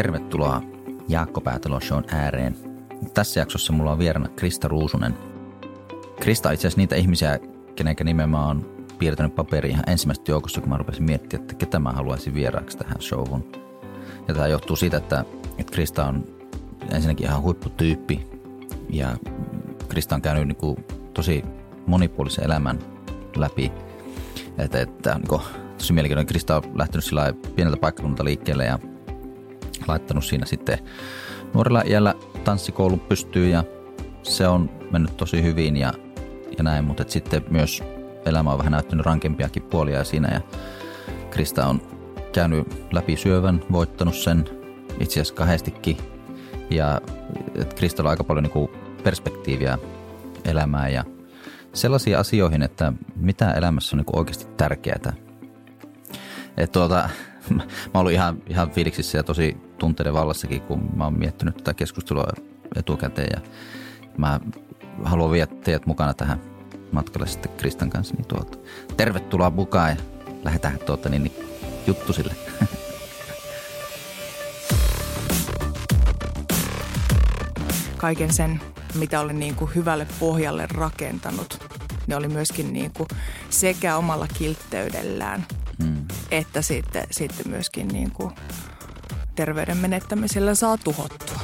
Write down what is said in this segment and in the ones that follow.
Tervetuloa Jaakko Päätalo Shown ääreen. Tässä jaksossa mulla on vieraana Krista Ruusunen. Krista on itse asiassa niitä ihmisiä, kenenkä nimeä mä oon piirtänyt paperiin ihan ensimmäistä joukossa, kun mä rupesin miettimään, että ketä mä haluaisin vieraaksi tähän showhun. Ja tämä johtuu siitä, että, että Krista on ensinnäkin ihan huipputyyppi ja Krista on käynyt niin kuin tosi monipuolisen elämän läpi. Että, että niin kuin, tosi mielenkiintoinen. Krista on lähtenyt sillä pieneltä paikkakunnalta liikkeelle ja laittanut siinä sitten nuorella iällä tanssikoulun pystyyn ja se on mennyt tosi hyvin ja, ja näin, mutta sitten myös elämä on vähän näyttänyt rankempiakin puolia siinä ja Krista on käynyt läpi syövän, voittanut sen itse asiassa kahdestikin ja Krista on aika paljon niin kuin perspektiiviä elämään ja sellaisia asioihin, että mitä elämässä on niin oikeasti tärkeää. Et tuota, mä ollut ihan, ihan fiiliksissä ja tosi tunteiden vallassakin, kun mä oon miettinyt tätä keskustelua etukäteen ja mä haluan viedä teidät mukana tähän matkalle sitten Kristan kanssa. Niin tuota, tervetuloa mukaan ja lähdetään tuota, niin, niin, juttu sille. Kaiken sen, mitä olin niin kuin hyvälle pohjalle rakentanut, ne oli myöskin niin kuin sekä omalla kiltteydellään – mm. että sitten, sitten myöskin niin kuin terveyden menettämisellä saa tuhottua.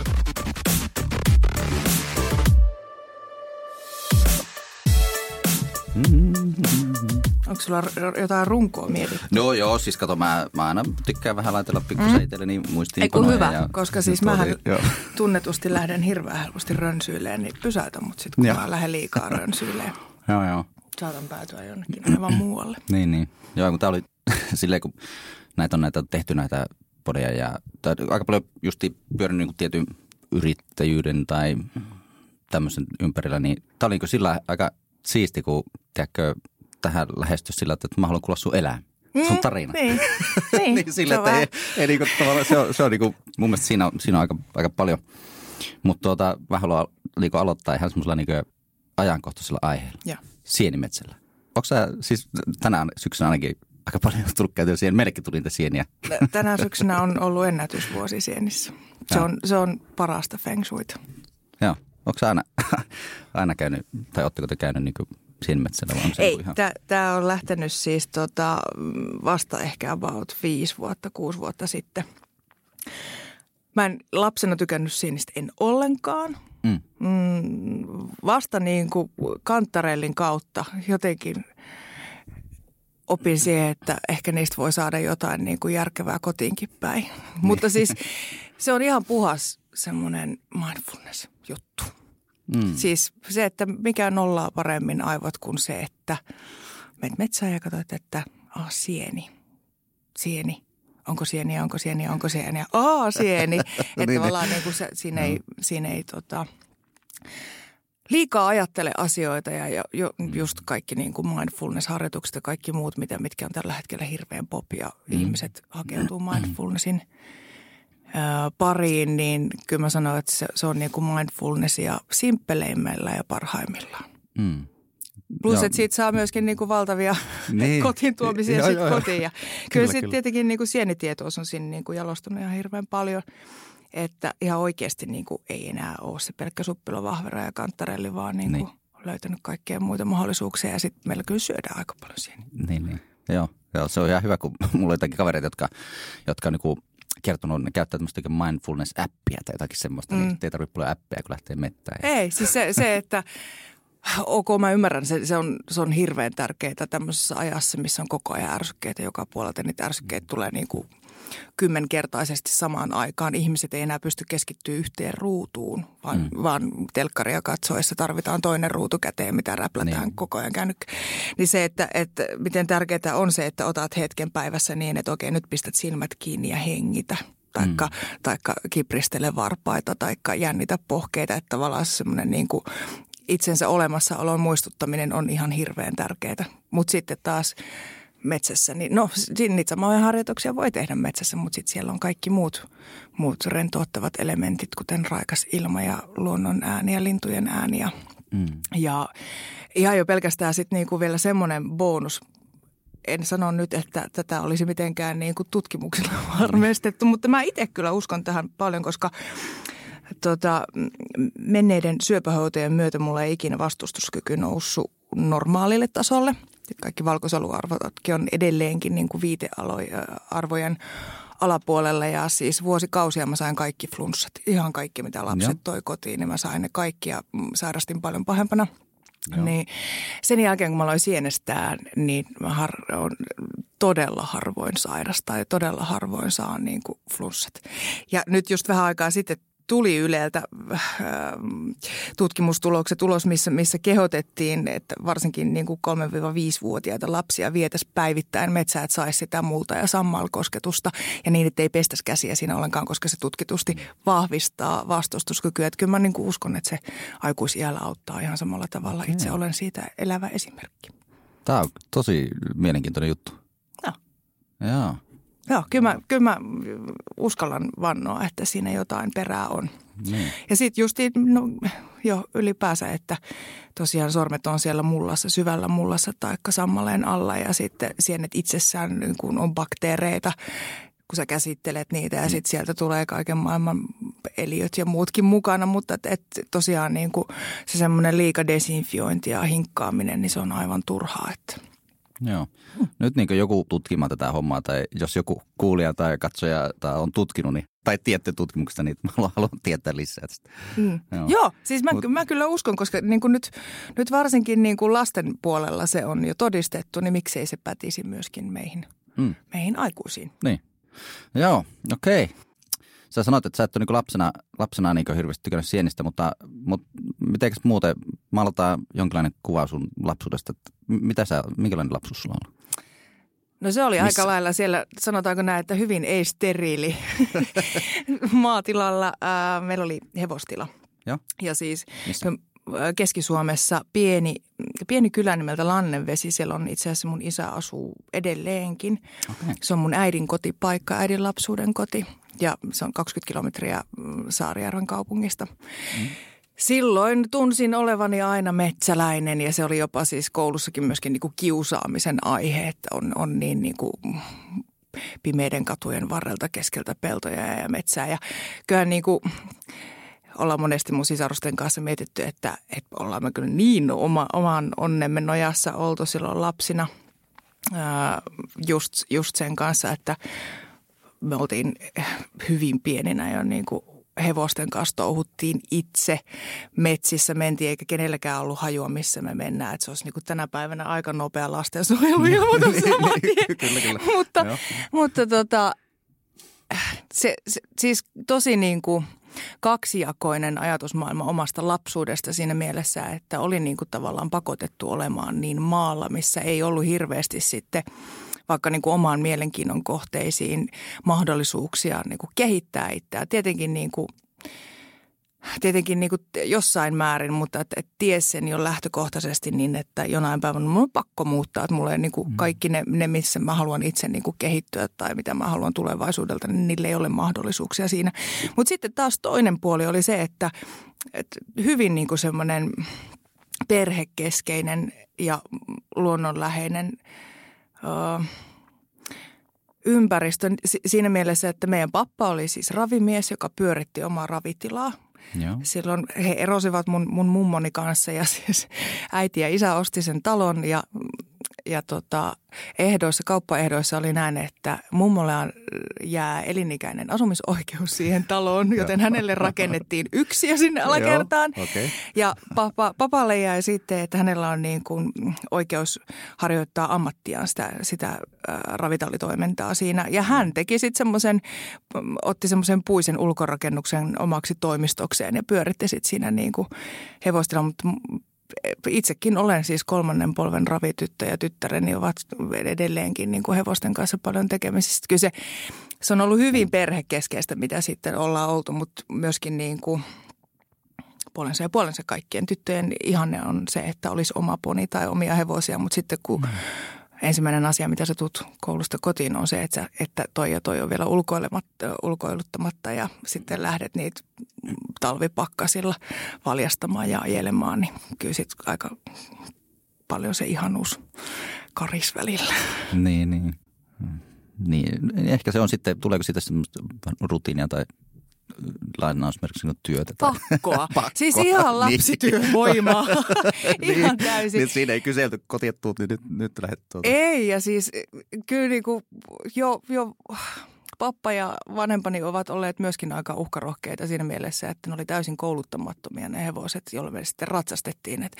Onko sulla jotain runkoa mietitty? No joo, siis kato, mä, mä aina tykkään vähän laitella pikkusen mm. itselleni muistiinpanoja. Eiku hyvä, ja koska siis oli, tunnetusti lähden hirveän helposti rönsyileen, niin pysäytä mut sitten, kun joo. mä lähden liikaa rönsyileen. Joo, joo. Saatan päätyä jonnekin aivan muualle. niin, niin. Joo, kun tää oli silleen, kun näitä on näitä tehty näitä podeja ja aika paljon justi pyörinyt niin tietyn yrittäjyyden tai tämmöisen ympärillä, niin tämä oli niin sillä aika siisti, kun tiedätkö, tähän lähesty sillä, että mä haluan kuulla sun elää. Mm, sun tarina. Niin, niin, niin sillä, että ei, ei niin kuin, se on, se on niin kuin, mun mielestä siinä on, siinä on aika, aika paljon. Mutta tuota, mä haluan niin aloittaa ihan semmoisella niin ajankohtaisella aiheella. Ja. Sienimetsällä. Onko sä siis tänään syksynä ainakin aika paljon tullut käytyä siihen. Meillekin tuli niitä sieniä. Tänä syksynä on ollut ennätysvuosi sienissä. Se on, se on parasta feng shuita. Joo. Onko aina, aina käynyt, tai oletteko te käynyt niin sienmetsällä? Vai Ei, ihan... tämä on lähtenyt siis tota, vasta ehkä about viisi vuotta, kuusi vuotta sitten. Mä en lapsena tykännyt sienistä en ollenkaan. Mm. Mm, vasta niin kuin kantarellin kautta jotenkin – opin siihen, että ehkä niistä voi saada jotain niin kuin järkevää kotiinkin päin. Niin. Mutta siis se on ihan puhas semmoinen mindfulness-juttu. Mm. Siis se, että mikä nollaa paremmin aivot kuin se, että menet metsään ja katsot, että ah, sieni, sieni, onko sieniä, onko sieniä, onko sieniä, aa sieni. että niin, niin, tavallaan niin kuin se, siinä ei, siinä ei tota, liikaa ajattele asioita ja jo, mm. just kaikki niin kuin mindfulness-harjoitukset ja kaikki muut, mitä, mitkä on tällä hetkellä hirveän pop ja mm. ihmiset hakeutuu mm. mindfulnessin ää, pariin, niin kyllä mä sanoin, että se, se on niin kuin mindfulnessia simppeleimmillä ja parhaimmillaan. Mm. Plus, että siitä saa myöskin niin kuin valtavia niin. kotiin tuomisia joo, joo, kotiin. Ja kyllä, kyllä sitten tietenkin niin kuin sienitietous on siinä niin kuin jalostunut ihan hirveän paljon – että ihan oikeasti niin kuin ei enää ole se pelkkä suppilovahvera ja kantarelli, vaan niin kuin niin. on löytänyt kaikkea muita mahdollisuuksia ja sitten meillä kyllä syödään aika paljon siinä. Niin, niin. Joo, joo, se on ihan hyvä, kun mulla on jotakin kavereita, jotka, jotka niin kuin kertonut, ne käyttää tämmöistä mindfulness-appia tai jotakin semmoista, niin mm. niin ei tarvitse paljon appia, kun lähtee mettään. Ei, siis se, se että ok, mä ymmärrän, se, se, on, se on hirveän tärkeää tämmöisessä ajassa, missä on koko ajan ärsykkeitä joka puolelta. Niitä ärsykkeitä tulee niin kuin kymmenkertaisesti samaan aikaan. Ihmiset ei enää pysty keskittyä yhteen ruutuun, vaan, mm. vaan telkkaria katsoessa tarvitaan toinen ruutu käteen, mitä räplätään niin. koko ajan käynyt. Niin se, että, että miten tärkeää on se, että otat hetken päivässä niin, että okei, nyt pistät silmät kiinni ja hengitä taikka, mm. taikka kipristele varpaita taikka jännitä pohkeita, että tavallaan semmoinen niin kuin itsensä olemassaolon muistuttaminen on ihan hirveän tärkeää. Mutta sitten taas metsässä, niin no niitä samoja harjoituksia voi tehdä metsässä, mutta sitten siellä on kaikki muut, muut rentouttavat elementit, kuten raikas ilma ja luonnon ääni ja lintujen ääni. Ja, mm. ja ihan jo pelkästään sitten niinku vielä semmoinen bonus, en sano nyt, että tätä olisi mitenkään niin kuin tutkimuksilla varmistettu, mutta mä itse kyllä uskon tähän paljon, koska tota, menneiden syöpähoitojen myötä mulla ei ikinä vastustuskyky noussut normaalille tasolle. Kaikki valkosoluarvotkin on edelleenkin niin kuin viitearvojen alapuolella ja siis vuosikausia mä sain kaikki flunssat. Ihan kaikki, mitä lapset Joo. toi kotiin, niin mä sain ne kaikki ja sairastin paljon pahempana. Joo. Niin sen jälkeen, kun mä aloin sienestää, niin mä har- on todella harvoin sairasta ja todella harvoin saa niin kuin flunssat. Ja nyt just vähän aikaa sitten tuli Yleltä äh, tutkimustulokset ulos, missä, missä kehotettiin, että varsinkin niin kuin 3-5-vuotiaita lapsia vietäisi päivittäin metsää, että saisi sitä multa ja sammalkosketusta ja niin, että ei pestäisi käsiä siinä ollenkaan, koska se tutkitusti vahvistaa vastustuskykyä. Että kyllä mä niin kuin uskon, että se aikuisiällä auttaa ihan samalla tavalla. Itse olen siitä elävä esimerkki. Tämä on tosi mielenkiintoinen juttu. Joo. Joo. Joo, kyllä mä, kyllä mä uskallan vannoa, että siinä jotain perää on. Niin. Ja sitten just no, jo ylipäänsä, että tosiaan sormet on siellä mullassa, syvällä mullassa tai sammaleen alla ja sitten sienet itsessään niin kun on bakteereita, kun sä käsittelet niitä ja mm. sitten sieltä tulee kaiken maailman eliöt ja muutkin mukana, mutta et, et tosiaan niin kuin se semmoinen liika desinfiointi ja hinkkaaminen, niin se on aivan turhaa, että – Joo. Nyt niin joku tutkimaan tätä hommaa tai jos joku kuulija tai katsoja tai on tutkinut niin, tai tiedätte tutkimuksesta, niin mä haluan tietää lisää tästä. Mm. Joo. Joo, siis mä, Mut, mä kyllä uskon, koska niin kuin nyt, nyt varsinkin niin kuin lasten puolella se on jo todistettu, niin miksei se pätisi myöskin meihin, mm. meihin aikuisiin. Niin. Joo, okei. Okay. Sä sanoit, että sä et ole niin lapsena, lapsena niin hirveästi tykännyt sienistä, mutta, mutta miten muuten maalataan jonkinlainen kuva sun lapsuudesta? Mitä sä, minkälainen lapsuus sulla on? No se oli Missä? aika lailla siellä, sanotaanko näin, että hyvin ei-steriili maatilalla. Ää, meillä oli hevostila. Joo. Ja siis Missä? Keski-Suomessa pieni, pieni kylä nimeltä Lannenvesi. Siellä on itse asiassa mun isä asuu edelleenkin. Okay. Se on mun äidin kotipaikka, äidin lapsuuden koti ja se on 20 kilometriä mm, Saarijärven kaupungista. Mm. Silloin tunsin olevani aina metsäläinen ja se oli jopa siis koulussakin myöskin niin kuin kiusaamisen aihe, että on, on niin, niin kuin pimeiden katujen varrelta keskeltä peltoja ja metsää. Ja kyllähän niin kuin, ollaan monesti mun sisarusten kanssa mietitty, että, että ollaan me kyllä niin oma, oman onnemme nojassa oltu silloin lapsina just, just sen kanssa, että me oltiin hyvin pieninä jo niin kuin hevosten kanssa touhuttiin itse metsissä, mentiin eikä kenelläkään ollut hajua, missä me mennään. Että se olisi niin tänä päivänä aika nopea lastensuojeluilmoitus saman tien. kyllä, kyllä. mutta, mutta tota, se, se, siis tosi niin kuin kaksijakoinen ajatusmaailma omasta lapsuudesta siinä mielessä, että oli niin kuin tavallaan pakotettu olemaan niin maalla, missä ei ollut hirveästi sitten – vaikka niin kuin omaan mielenkiinnon kohteisiin mahdollisuuksia niin kuin kehittää itseään. Tietenkin niin kuin tietenkin niin kuin jossain määrin, mutta että, että ties sen jo lähtökohtaisesti niin, että jonain päivänä mun on pakko muuttaa, että mulla ei niin kuin mm. kaikki ne, ne, missä mä haluan itse niin kuin kehittyä tai mitä mä haluan tulevaisuudelta, niin niille ei ole mahdollisuuksia siinä. Mutta sitten taas toinen puoli oli se, että, että hyvin niin kuin semmoinen perhekeskeinen ja luonnonläheinen – ympäristön siinä mielessä, että meidän pappa oli siis ravimies, joka pyöritti omaa ravitilaa. Joo. Silloin he erosivat mun, mun mummoni kanssa ja siis äiti ja isä osti sen talon ja ja tota, ehdoissa, kauppaehdoissa oli näin, että mummolle jää elinikäinen asumisoikeus siihen taloon, joten hänelle rakennettiin yksi sinne alakertaan. okay. Ja papa, papalle jäi sitten, että hänellä on niin kuin oikeus harjoittaa ammattiaan sitä, sitä äh, ravitallitoimintaa siinä. Ja hän teki sitten semmoisen, otti semmoisen puisen ulkorakennuksen omaksi toimistokseen ja pyöritti sitten siinä niin kuin hevostilla, mutta itsekin olen siis kolmannen polven ravityttö ja tyttäreni ovat edelleenkin niin kuin hevosten kanssa paljon tekemisissä. Kyllä se, se on ollut hyvin perhekeskeistä, mitä sitten ollaan oltu, mutta myöskin niin kuin puolensa ja puolensa kaikkien tyttöjen ihanne on se, että olisi oma poni tai omia hevosia, mutta sitten kun mm. ensimmäinen asia, mitä sä tulet koulusta kotiin, on se, että, että toi ja toi on vielä ulkoiluttamatta ja sitten lähdet niitä talvipakkasilla valjastamaan ja ajelemaan, niin kyllä sit aika paljon se ihanuus karis välillä. Niin, niin. Niin, ehkä se on sitten, tuleeko siitä semmoista rutiinia tai lainausmerkiksi työtä. Tai... Pakkoa. Pakkoa. Siis ihan lapsityövoimaa. niin, ihan täysin. Niin, siinä ei kyselty kotiettuut, niin nyt, nyt lähdet tuota. Ei, ja siis kyllä niin kuin jo, jo pappa ja vanhempani ovat olleet myöskin aika uhkarohkeita siinä mielessä, että ne oli täysin kouluttamattomia ne hevoset, joilla me sitten ratsastettiin. Et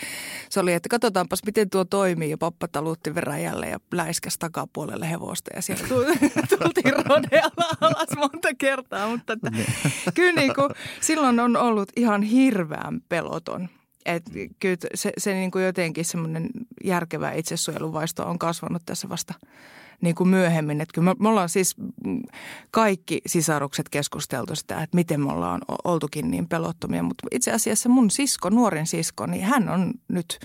se oli, että katsotaanpas miten tuo toimii ja pappa talutti veräjälle ja läiskäs takapuolelle hevosta ja siellä tultiin rodealla alas monta kertaa, mutta että, kyllä niin kuin, silloin on ollut ihan hirveän peloton. että kyllä se, se niin kuin jotenkin semmoinen järkevä itsesuojeluvaisto on kasvanut tässä vasta – niin kuin myöhemmin. Että kyllä me, me ollaan siis kaikki sisarukset keskusteltu sitä, että miten me ollaan oltukin niin pelottomia. Mutta itse asiassa mun sisko, nuorin sisko, niin hän on nyt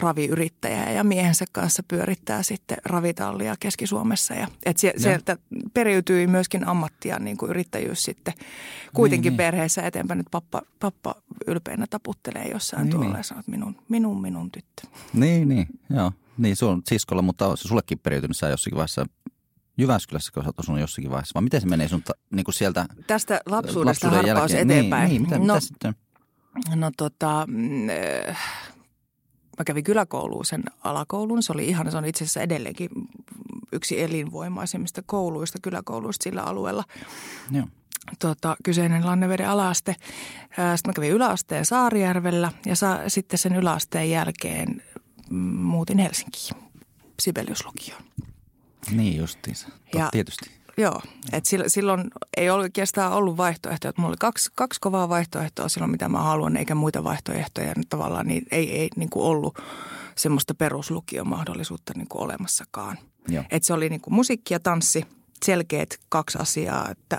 raviyrittäjä ja miehensä kanssa pyörittää sitten ravitallia Keski-Suomessa. Ja, että se, sieltä periytyi myöskin ammattia niin kuin yrittäjyys sitten kuitenkin niin, niin. perheessä eteenpäin. Nyt pappa, pappa ylpeänä taputtelee jossain niin, tuolla niin. ja sanoo, että minun, minun, minun tyttö. Niin, niin, joo. Niin, se on siskolla, mutta se sullekin periytynyt sä jossakin vaiheessa Jyväskylässä, kun sä oot jossakin vaiheessa, vai miten se menee sun niin kuin sieltä Tästä lapsuudesta harppaus jälkeen. Eteenpäin. Niin, niin, mitä, no, mitä sitten? No tota, mm, äh, mä kävin kyläkouluun sen alakoulun. Se oli ihan, se on itse asiassa edelleenkin yksi elinvoimaisimmista kouluista, kyläkouluista sillä alueella. Joo. Tota, kyseinen Lanneveden alaaste. Sitten mä kävin yläasteen Saarijärvellä ja sa, sitten sen yläasteen jälkeen muutin Helsinkiin Sibeliuslukioon. Niin justiinsa, ja, tietysti. Joo, että silloin ei oikeastaan ollut vaihtoehtoja. Mulla oli kaksi, kaksi kovaa vaihtoehtoa silloin, mitä mä haluan, eikä muita vaihtoehtoja. Nyt tavallaan niin ei, ei niin kuin ollut semmoista peruslukion mahdollisuutta niin kuin olemassakaan. Et se oli niin kuin musiikki ja tanssi, selkeät kaksi asiaa, että,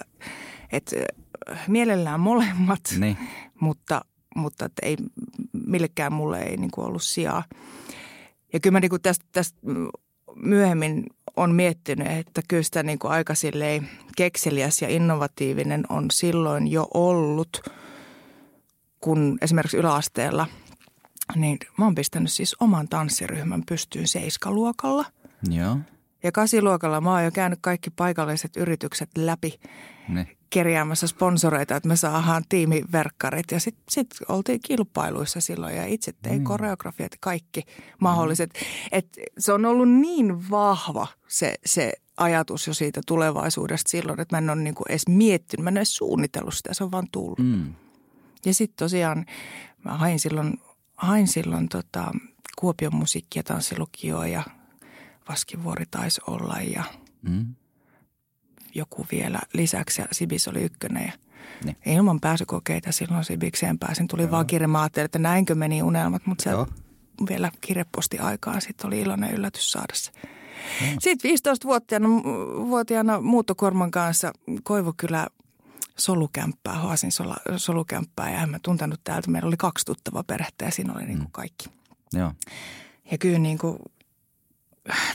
että mielellään molemmat, niin. mutta, mutta että ei, millekään mulle ei niin kuin ollut sijaa. Ja kyllä mä niin kuin tästä, tästä myöhemmin on miettinyt, että kyllä sitä niin kuin aika kekseliäs ja innovatiivinen on silloin jo ollut, kun esimerkiksi yläasteella, niin mä oon pistänyt siis oman tanssiryhmän pystyyn seiskaluokalla. Joo. Ja kasiluokalla mä oon jo käynyt kaikki paikalliset yritykset läpi. Ne kerjäämässä sponsoreita, että me saadaan tiimiverkkarit. Ja sitten sit oltiin kilpailuissa silloin ja itse tein mm. koreografiat kaikki mahdolliset. Mm. Et se on ollut niin vahva se, se ajatus jo siitä tulevaisuudesta silloin, että mä en ole niinku edes miettinyt, mä en ole edes suunnitellut sitä, se on vaan tullut. Mm. Ja sitten tosiaan mä hain silloin, hain silloin tota, Kuopion musiikki- ja tanssilukioa ja Vaskivuori taisi olla ja mm joku vielä lisäksi ja Sibis oli ykkönen. Ja niin. Ilman pääsykokeita silloin Sibikseen pääsin. Tuli Joo. vaan kirje. Mä ajattelin, että näinkö meni unelmat, mutta se vielä kirjeposti aikaan. Sitten oli iloinen yllätys saada se. Joo. Sitten 15-vuotiaana vuotiaana muuttokuorman kanssa Koivukylä solukämppää, Hoasin solukämppää ja en mä tuntenut täältä. Meillä oli kaksi tuttavaa perhettä ja siinä oli niin kuin mm. kaikki. Joo. Ja kyllä niin kuin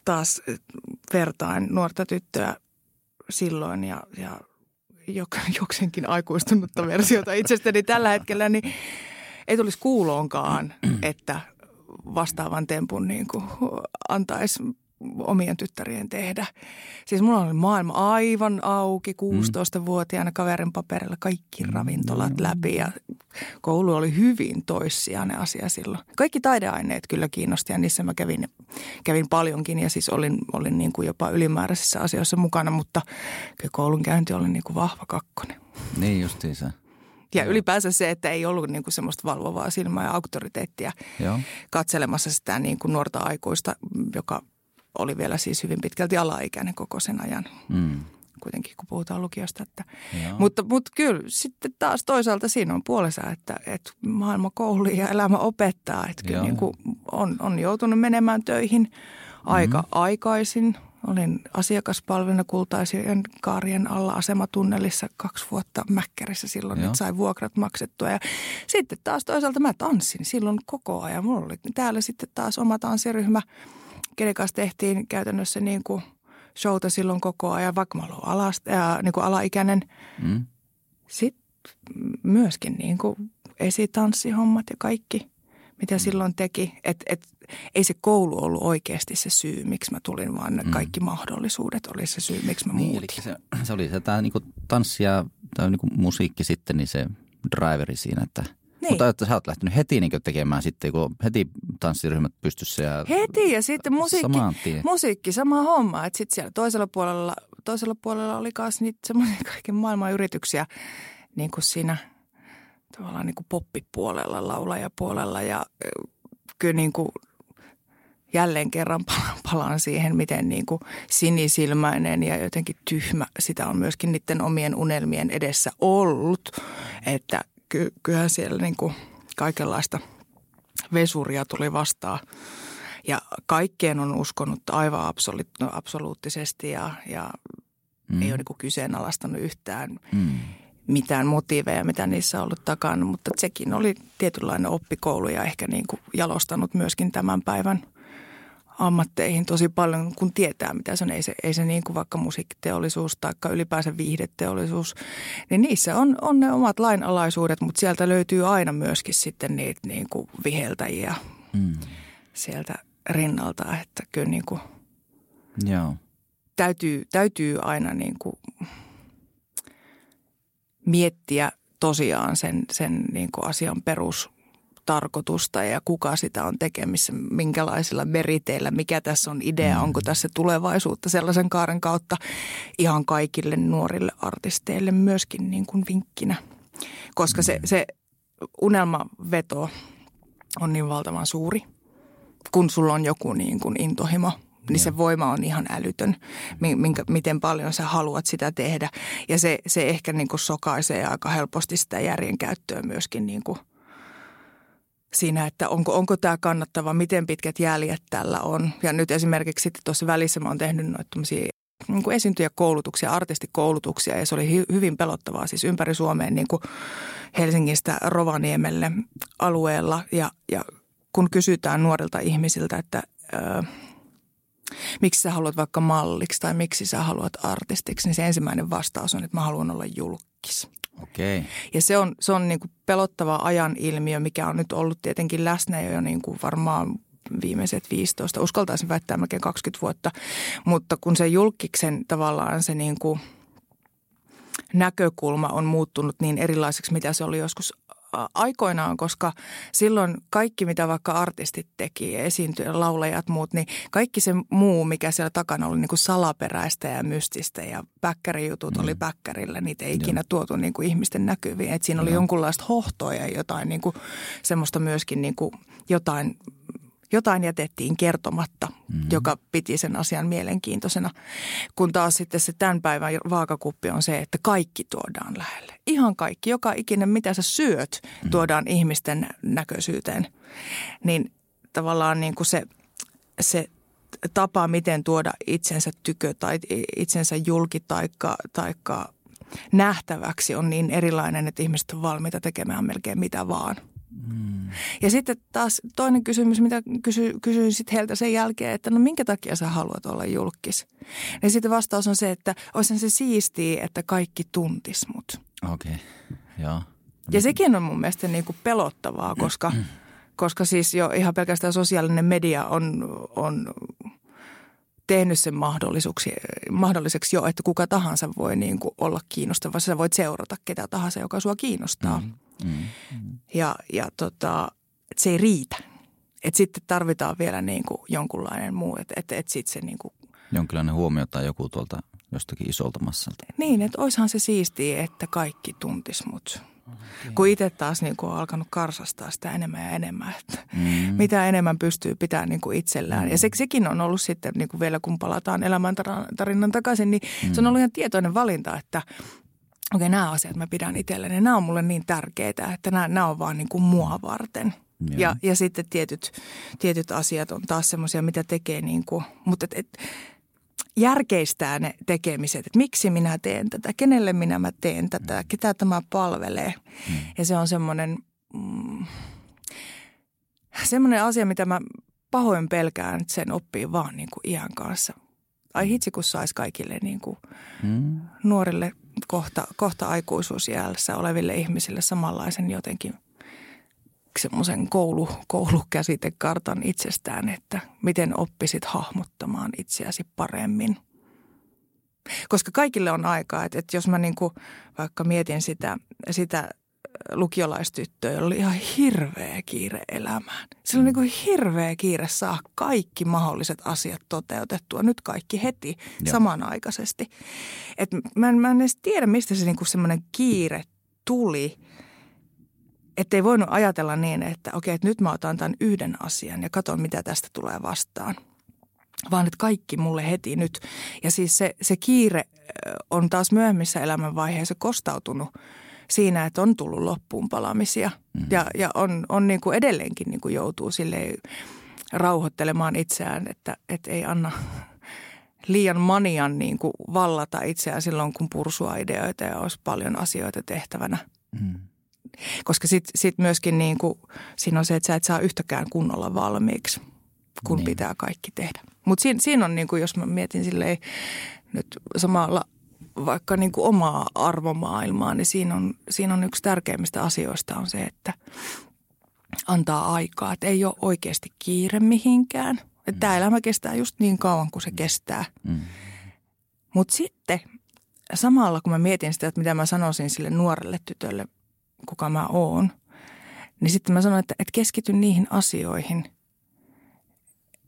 taas vertain nuorta tyttöä silloin ja, ja jokseenkin aikuistunutta versiota itsestäni tällä hetkellä, niin ei tulisi kuuloonkaan, että vastaavan tempun niin kuin antaisi omien tyttärien tehdä. Siis mulla oli maailma aivan auki 16-vuotiaana kaverin paperilla kaikki mm, ravintolat läpi ja koulu oli hyvin toissijainen asia silloin. Kaikki taideaineet kyllä kiinnosti ja niissä mä kävin, kävin paljonkin ja siis olin, olin niin kuin jopa ylimääräisissä asioissa mukana, mutta kyllä koulun käynti oli niin kuin vahva kakkonen. Niin justiinsa. Ja ylipäänsä se, että ei ollut niin kuin semmoista valvovaa silmää ja auktoriteettia Joo. katselemassa sitä niin kuin nuorta aikuista, joka oli vielä siis hyvin pitkälti alaikäinen koko sen ajan. Mm. Kuitenkin kun puhutaan lukiosta. Että. Mutta, mutta kyllä sitten taas toisaalta siinä on puolensa, että, että maailma kouli ja elämä opettaa. Että kyllä niin kuin on, on joutunut menemään töihin aika mm. aikaisin. Olin asiakaspalveluna kultaisien kaarien alla asematunnelissa kaksi vuotta Mäkkärissä silloin, Joo. että sai vuokrat maksettua. Ja sitten taas toisaalta mä tanssin silloin koko ajan. Mulla oli täällä sitten taas oma tanssiryhmä – kenen kanssa tehtiin käytännössä niin kuin showta silloin koko ajan, vaikka mä olin alast, ää, niin kuin alaikäinen. Mm. Sitten myöskin niin kuin esitanssihommat ja kaikki. mitä mm. silloin teki. Et, et, ei se koulu ollut oikeasti se syy, miksi mä tulin, vaan mm. kaikki mahdollisuudet oli se syy, miksi mä niin, muutin. Se, se oli se tämä niinku tanssi ja tämä niinku musiikki sitten, niin se driveri siinä, että – niin. Mutta että sä oot lähtenyt heti niin tekemään sitten, kun heti tanssiryhmät pystyssä. Ja heti ja sitten musiikki, musiikki sama homma. Että sitten siellä toisella puolella, toisella puolella oli myös niitä semmoisia kaiken maailman yrityksiä niin kuin siinä tavallaan niin kuin poppipuolella, laulajapuolella ja kyllä niin kuin jälleen kerran palaan siihen, miten niin kuin sinisilmäinen ja jotenkin tyhmä sitä on myöskin niiden omien unelmien edessä ollut. Että ky- kyllähän siellä niin kuin kaikenlaista vesuria tuli vastaan. Ja kaikkeen on uskonut aivan absolu- absoluuttisesti ja, ja mm. ei ole niin kuin kyseenalaistanut yhtään mm. mitään motiiveja, mitä niissä on ollut takana. Mutta sekin oli tietynlainen oppikoulu ja ehkä niin kuin jalostanut myöskin tämän päivän – ammatteihin tosi paljon, kun tietää mitä se on. Ei se, ei se niin kuin vaikka musiikkiteollisuus tai ylipäänsä viihdeteollisuus, niin niissä on, on ne omat lainalaisuudet, mutta sieltä löytyy aina myöskin sitten niitä niin kuin viheltäjiä mm. sieltä rinnalta, että kyllä niin kuin Joo. Täytyy, täytyy aina niin kuin miettiä tosiaan sen, sen niin kuin asian perus tarkoitusta ja kuka sitä on tekemissä, minkälaisilla meriteillä, mikä tässä on idea, mm. onko tässä tulevaisuutta sellaisen kaaren kautta ihan kaikille nuorille artisteille myöskin niin kuin vinkkinä. Koska se, mm. se unelmaveto on niin valtavan suuri, kun sulla on joku niin kuin intohimo niin se voima on ihan älytön, minkä, miten paljon sä haluat sitä tehdä. Ja se, se ehkä niin kuin sokaisee aika helposti sitä järjen käyttöä myöskin niin kuin – siinä, että onko, onko tämä kannattava, miten pitkät jäljet tällä on. Ja nyt esimerkiksi tuossa välissä mä oon tehnyt noita niin kuin esiintyjäkoulutuksia, artistikoulutuksia ja se oli hy, hyvin pelottavaa siis ympäri Suomeen niin kuin Helsingistä Rovaniemelle alueella ja, ja kun kysytään nuorilta ihmisiltä, että ö, miksi sä haluat vaikka malliksi tai miksi sä haluat artistiksi, niin se ensimmäinen vastaus on, että mä haluan olla julkis. Okay. Ja se on, se on niin kuin pelottava ajan ilmiö, mikä on nyt ollut tietenkin läsnä jo niin kuin varmaan viimeiset 15, uskaltaisin väittää melkein 20 vuotta. Mutta kun se julkiksen tavallaan se niin kuin näkökulma on muuttunut niin erilaiseksi, mitä se oli joskus aikoinaan, koska silloin kaikki, mitä vaikka artistit teki, esiintyjät, laulajat, muut, niin kaikki se muu, mikä siellä takana oli niin kuin salaperäistä ja mystistä ja päkkärijutut mm. oli päkkärillä, niitä ei ikinä tuotu niin kuin ihmisten näkyviin. Et siinä oli no. jonkunlaista hohtoa ja jotain niin kuin, semmoista myöskin niin kuin jotain jotain jätettiin kertomatta, mm-hmm. joka piti sen asian mielenkiintoisena. Kun taas sitten se tämän päivän vaakakuppi on se, että kaikki tuodaan lähelle. Ihan kaikki, joka ikinen mitä sä syöt, mm-hmm. tuodaan ihmisten näköisyyteen. Niin tavallaan niin kuin se, se tapa, miten tuoda itsensä tykö tai itsensä julki taikka, taikka nähtäväksi on niin erilainen, että ihmiset on valmiita tekemään melkein mitä vaan – Mm. Ja sitten taas toinen kysymys, mitä kysy, kysyin sitten heiltä sen jälkeen, että no minkä takia sä haluat olla julkis? Ja sitten vastaus on se, että olisi se siistiä, että kaikki tuntis mut. Okei, okay. joo. Ja sekin on mun mielestä niin kuin pelottavaa, koska, koska siis jo ihan pelkästään sosiaalinen media on, on tehnyt sen mahdolliseksi jo, että kuka tahansa voi niin kuin olla kiinnostava. Sä voit seurata ketä tahansa, joka sua kiinnostaa. Mm. Mm. Mm. Ja, ja tota, et se ei riitä. Et sitten tarvitaan vielä niin kuin jonkunlainen muu, että et, et sitten se niin kuin Jonkinlainen huomio tai joku tuolta jostakin isolta massalta. Niin, että oishan se siistiä, että kaikki tuntis mut. Okay. Kun itse taas niin kuin on alkanut karsastaa sitä enemmän ja enemmän, että mm. mitä enemmän pystyy pitämään niin kuin itsellään. Mm. Ja se, sekin on ollut sitten niin kuin vielä, kun palataan elämäntarinan takaisin, niin mm. se on ollut ihan tietoinen valinta, että okei, nämä asiat mä pidän itselleni. Nämä on mulle niin tärkeitä, että nämä, nämä on vaan niin kuin mua varten. Ja, ja sitten tietyt, tietyt asiat on taas semmoisia, mitä tekee niin kuin, mutta et, et, järkeistää ne tekemiset, että miksi minä teen tätä, kenelle minä mä teen tätä, mm. ketä tämä palvelee. Mm. Ja se on semmoinen, mm, semmoinen asia, mitä mä pahoin pelkään, että sen oppii vaan niin kuin iän kanssa. Ai hitsi, kun saisi kaikille niin kuin mm. nuorille kohta, kohta aikuisuusjäljessä oleville ihmisille samanlaisen jotenkin semmoisen koulu, koulukäsitekartan itsestään, että miten oppisit hahmottamaan itseäsi paremmin. Koska kaikille on aikaa, että, että jos mä niin kuin vaikka mietin sitä, sitä lukiolaistyttöä, jolla oli ihan hirveä kiire elämään. Sillä on niin kuin hirveä kiire saa kaikki mahdolliset asiat toteutettua, nyt kaikki heti Joo. samanaikaisesti. Et mä, en, mä en edes tiedä, mistä se niin kuin semmoinen kiire tuli – että ei voinut ajatella niin, että okei, että nyt mä otan tämän yhden asian ja katson, mitä tästä tulee vastaan. Vaan että kaikki mulle heti nyt. Ja siis se, se kiire on taas myöhemmissä elämänvaiheissa kostautunut siinä, että on tullut loppuun palamisia. Mm. Ja, ja on, on niin kuin edelleenkin niin kuin joutuu sille rauhoittelemaan itseään, että, että ei anna liian manian niin kuin vallata itseään silloin, kun pursua ideoita ja olisi paljon asioita tehtävänä. Mm. Koska sitten sit myöskin niin kuin, siinä on se, että sä et saa yhtäkään kunnolla valmiiksi, kun niin. pitää kaikki tehdä. Mutta siinä, siinä on, niin kuin, jos mä mietin silleen nyt samalla vaikka niin kuin omaa arvomaailmaa, niin siinä on, siinä on yksi tärkeimmistä asioista on se, että antaa aikaa. Että ei ole oikeasti kiire mihinkään. Että mm. tämä elämä kestää just niin kauan kuin se kestää. Mm. Mutta sitten samalla kun mä mietin sitä, että mitä mä sanoisin sille nuorelle tytölle – kuka mä oon, niin sitten mä sanoin, että, että keskity niihin asioihin,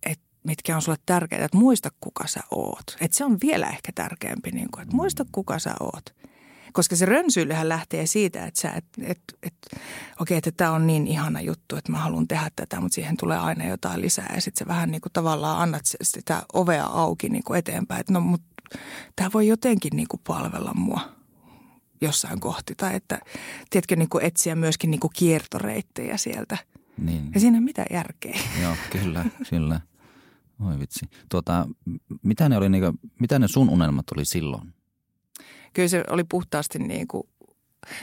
että mitkä on sulle tärkeitä, että muista kuka sä oot. Että se on vielä ehkä tärkeämpi, niin kuin, että muista kuka sä oot. Koska se rönsyillähän lähtee siitä, että sä, et, et, et, okei, että tämä on niin ihana juttu, että mä haluan tehdä tätä, mutta siihen tulee aina jotain lisää. Ja sitten sä vähän niin kuin tavallaan annat sitä ovea auki niin kuin eteenpäin, että no, mutta tämä voi jotenkin niin kuin palvella mua jossain kohti. Tai että, tiedätkö, niin kuin etsiä myöskin niin kuin kiertoreittejä sieltä. Niin. Ja siinä ei mitään järkeä. Joo, kyllä, kyllä. Oi vitsi. Tuota, mitä, ne oli, niin kuin, mitä ne sun unelmat oli silloin? Kyllä se oli puhtaasti niin kuin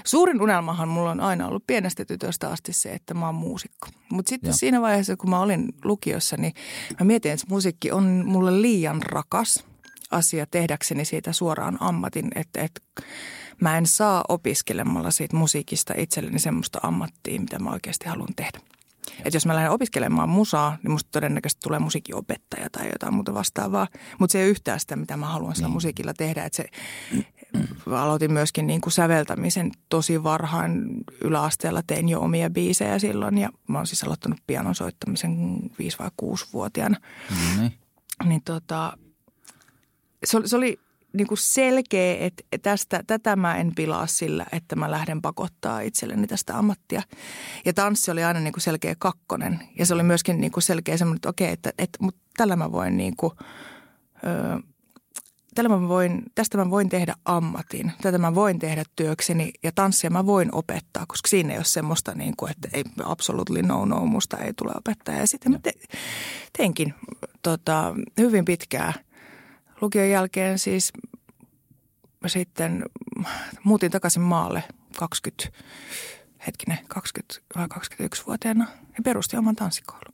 Suurin unelmahan mulla on aina ollut pienestä tytöstä asti se, että mä oon muusikko. Mutta sitten Joo. siinä vaiheessa, kun mä olin lukiossa, niin mä mietin, että musiikki on mulle liian rakas asia tehdäkseni siitä suoraan ammatin. Että, että mä en saa opiskelemalla siitä musiikista itselleni semmoista ammattia, mitä mä oikeasti haluan tehdä. Että jos mä lähden opiskelemaan musaa, niin musta todennäköisesti tulee musiikinopettaja tai jotain muuta vastaavaa. Mutta se ei yhtään sitä, mitä mä haluan sillä niin. musiikilla tehdä. Että se, aloitin myöskin niin kuin säveltämisen tosi varhain yläasteella. Tein jo omia biisejä silloin ja mä oon siis aloittanut pianon soittamisen 5 vai 6-vuotiaana. Mm-hmm. Niin tota, se oli, se oli niin kuin selkeä, että tästä, tätä mä en pilaa sillä, että mä lähden pakottaa itselleni tästä ammattia. Ja tanssi oli aina niin kuin selkeä kakkonen. Ja se oli myöskin niin kuin selkeä semmoinen, että okei, että, että mutta tällä mä voin niin kuin, ö, tällä mä voin, tästä mä voin tehdä ammatin. Tätä mä voin tehdä työkseni ja tanssia mä voin opettaa, koska siinä ei ole semmoista, niin kuin, että ei absolutely no no, musta ei tule opettaja. Ja sitten mä te, teinkin tota, hyvin pitkää – lukion jälkeen siis sitten muutin takaisin maalle 20, hetkinen, 20 vai 21-vuotiaana ja perustin oman tanssikoulun.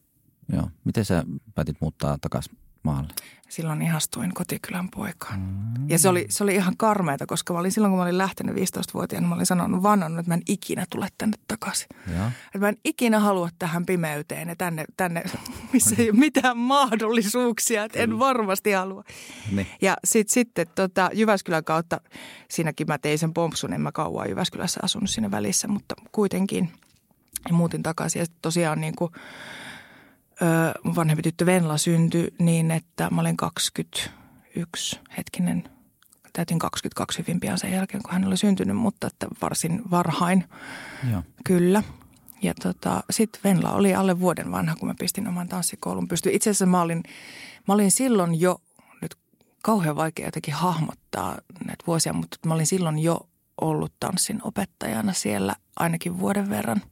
Joo. Miten sä päätit muuttaa takaisin maalle? Silloin ihastuin kotikylän poikaan. Mm. Ja se oli, se oli ihan karmeita, koska mä olin silloin, kun mä olin lähtenyt 15-vuotiaana, mä olin sanonut, vannonnut, että mä en ikinä tule tänne takaisin. Ja. Että mä en ikinä halua tähän pimeyteen ja tänne, tänne missä ei ole mitään mahdollisuuksia, että en varmasti halua. Niin. Ja sitten sit, tota, Jyväskylän kautta, siinäkin mä tein sen pompsun, en mä kauan Jyväskylässä asunut siinä välissä, mutta kuitenkin ja muutin takaisin. Ja tosiaan niin kuin, ö, vanhempi tyttö Venla syntyi niin, että mä olin 21 hetkinen. Täytin 22 hyvin pian sen jälkeen, kun hän oli syntynyt, mutta että varsin varhain. Joo. Kyllä. Ja tota, sitten Venla oli alle vuoden vanha, kun mä pistin oman tanssikoulun pystyyn. Itse asiassa mä olin, mä olin silloin jo, nyt kauhean vaikea jotenkin hahmottaa näitä vuosia, mutta mä olin silloin jo ollut tanssin opettajana siellä ainakin vuoden verran –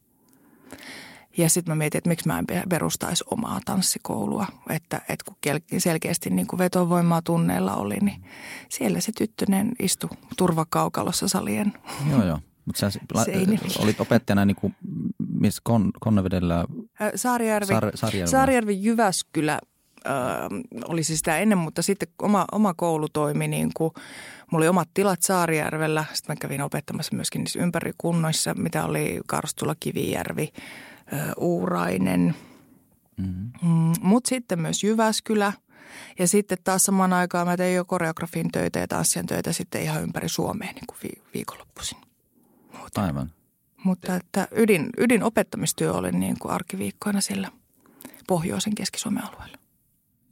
ja sitten mä mietin, että miksi mä en perustaisi omaa tanssikoulua. Että, että kun selkeästi niin kuin vetovoimaa tunneilla oli, niin siellä se tyttönen istui turvakaukalossa salien Joo, joo. Mutta sä olit opettajana niin kuin, missä Kon, Konnevedellä? Saarijärvi, Saar, Saarijärvi. Saarijärvi Jyväskylä äh, oli siis sitä ennen, mutta sitten oma, oma koulu toimi niin kuin, mulla oli omat tilat Saarijärvellä. Sitten mä kävin opettamassa myöskin niissä ympärikunnoissa, mitä oli Karstula, Kivijärvi, Uurainen. Mm-hmm. Mm, Mutta sitten myös Jyväskylä. Ja sitten taas samaan aikaan mä tein jo koreografin töitä ja tanssien töitä sitten ihan ympäri Suomea niin kuin vi- viikonloppuisin. Muuten. Aivan. Mutta että ydin, ydin opettamistyö oli niin kuin arkiviikkoina siellä pohjoisen Keski-Suomen alueella.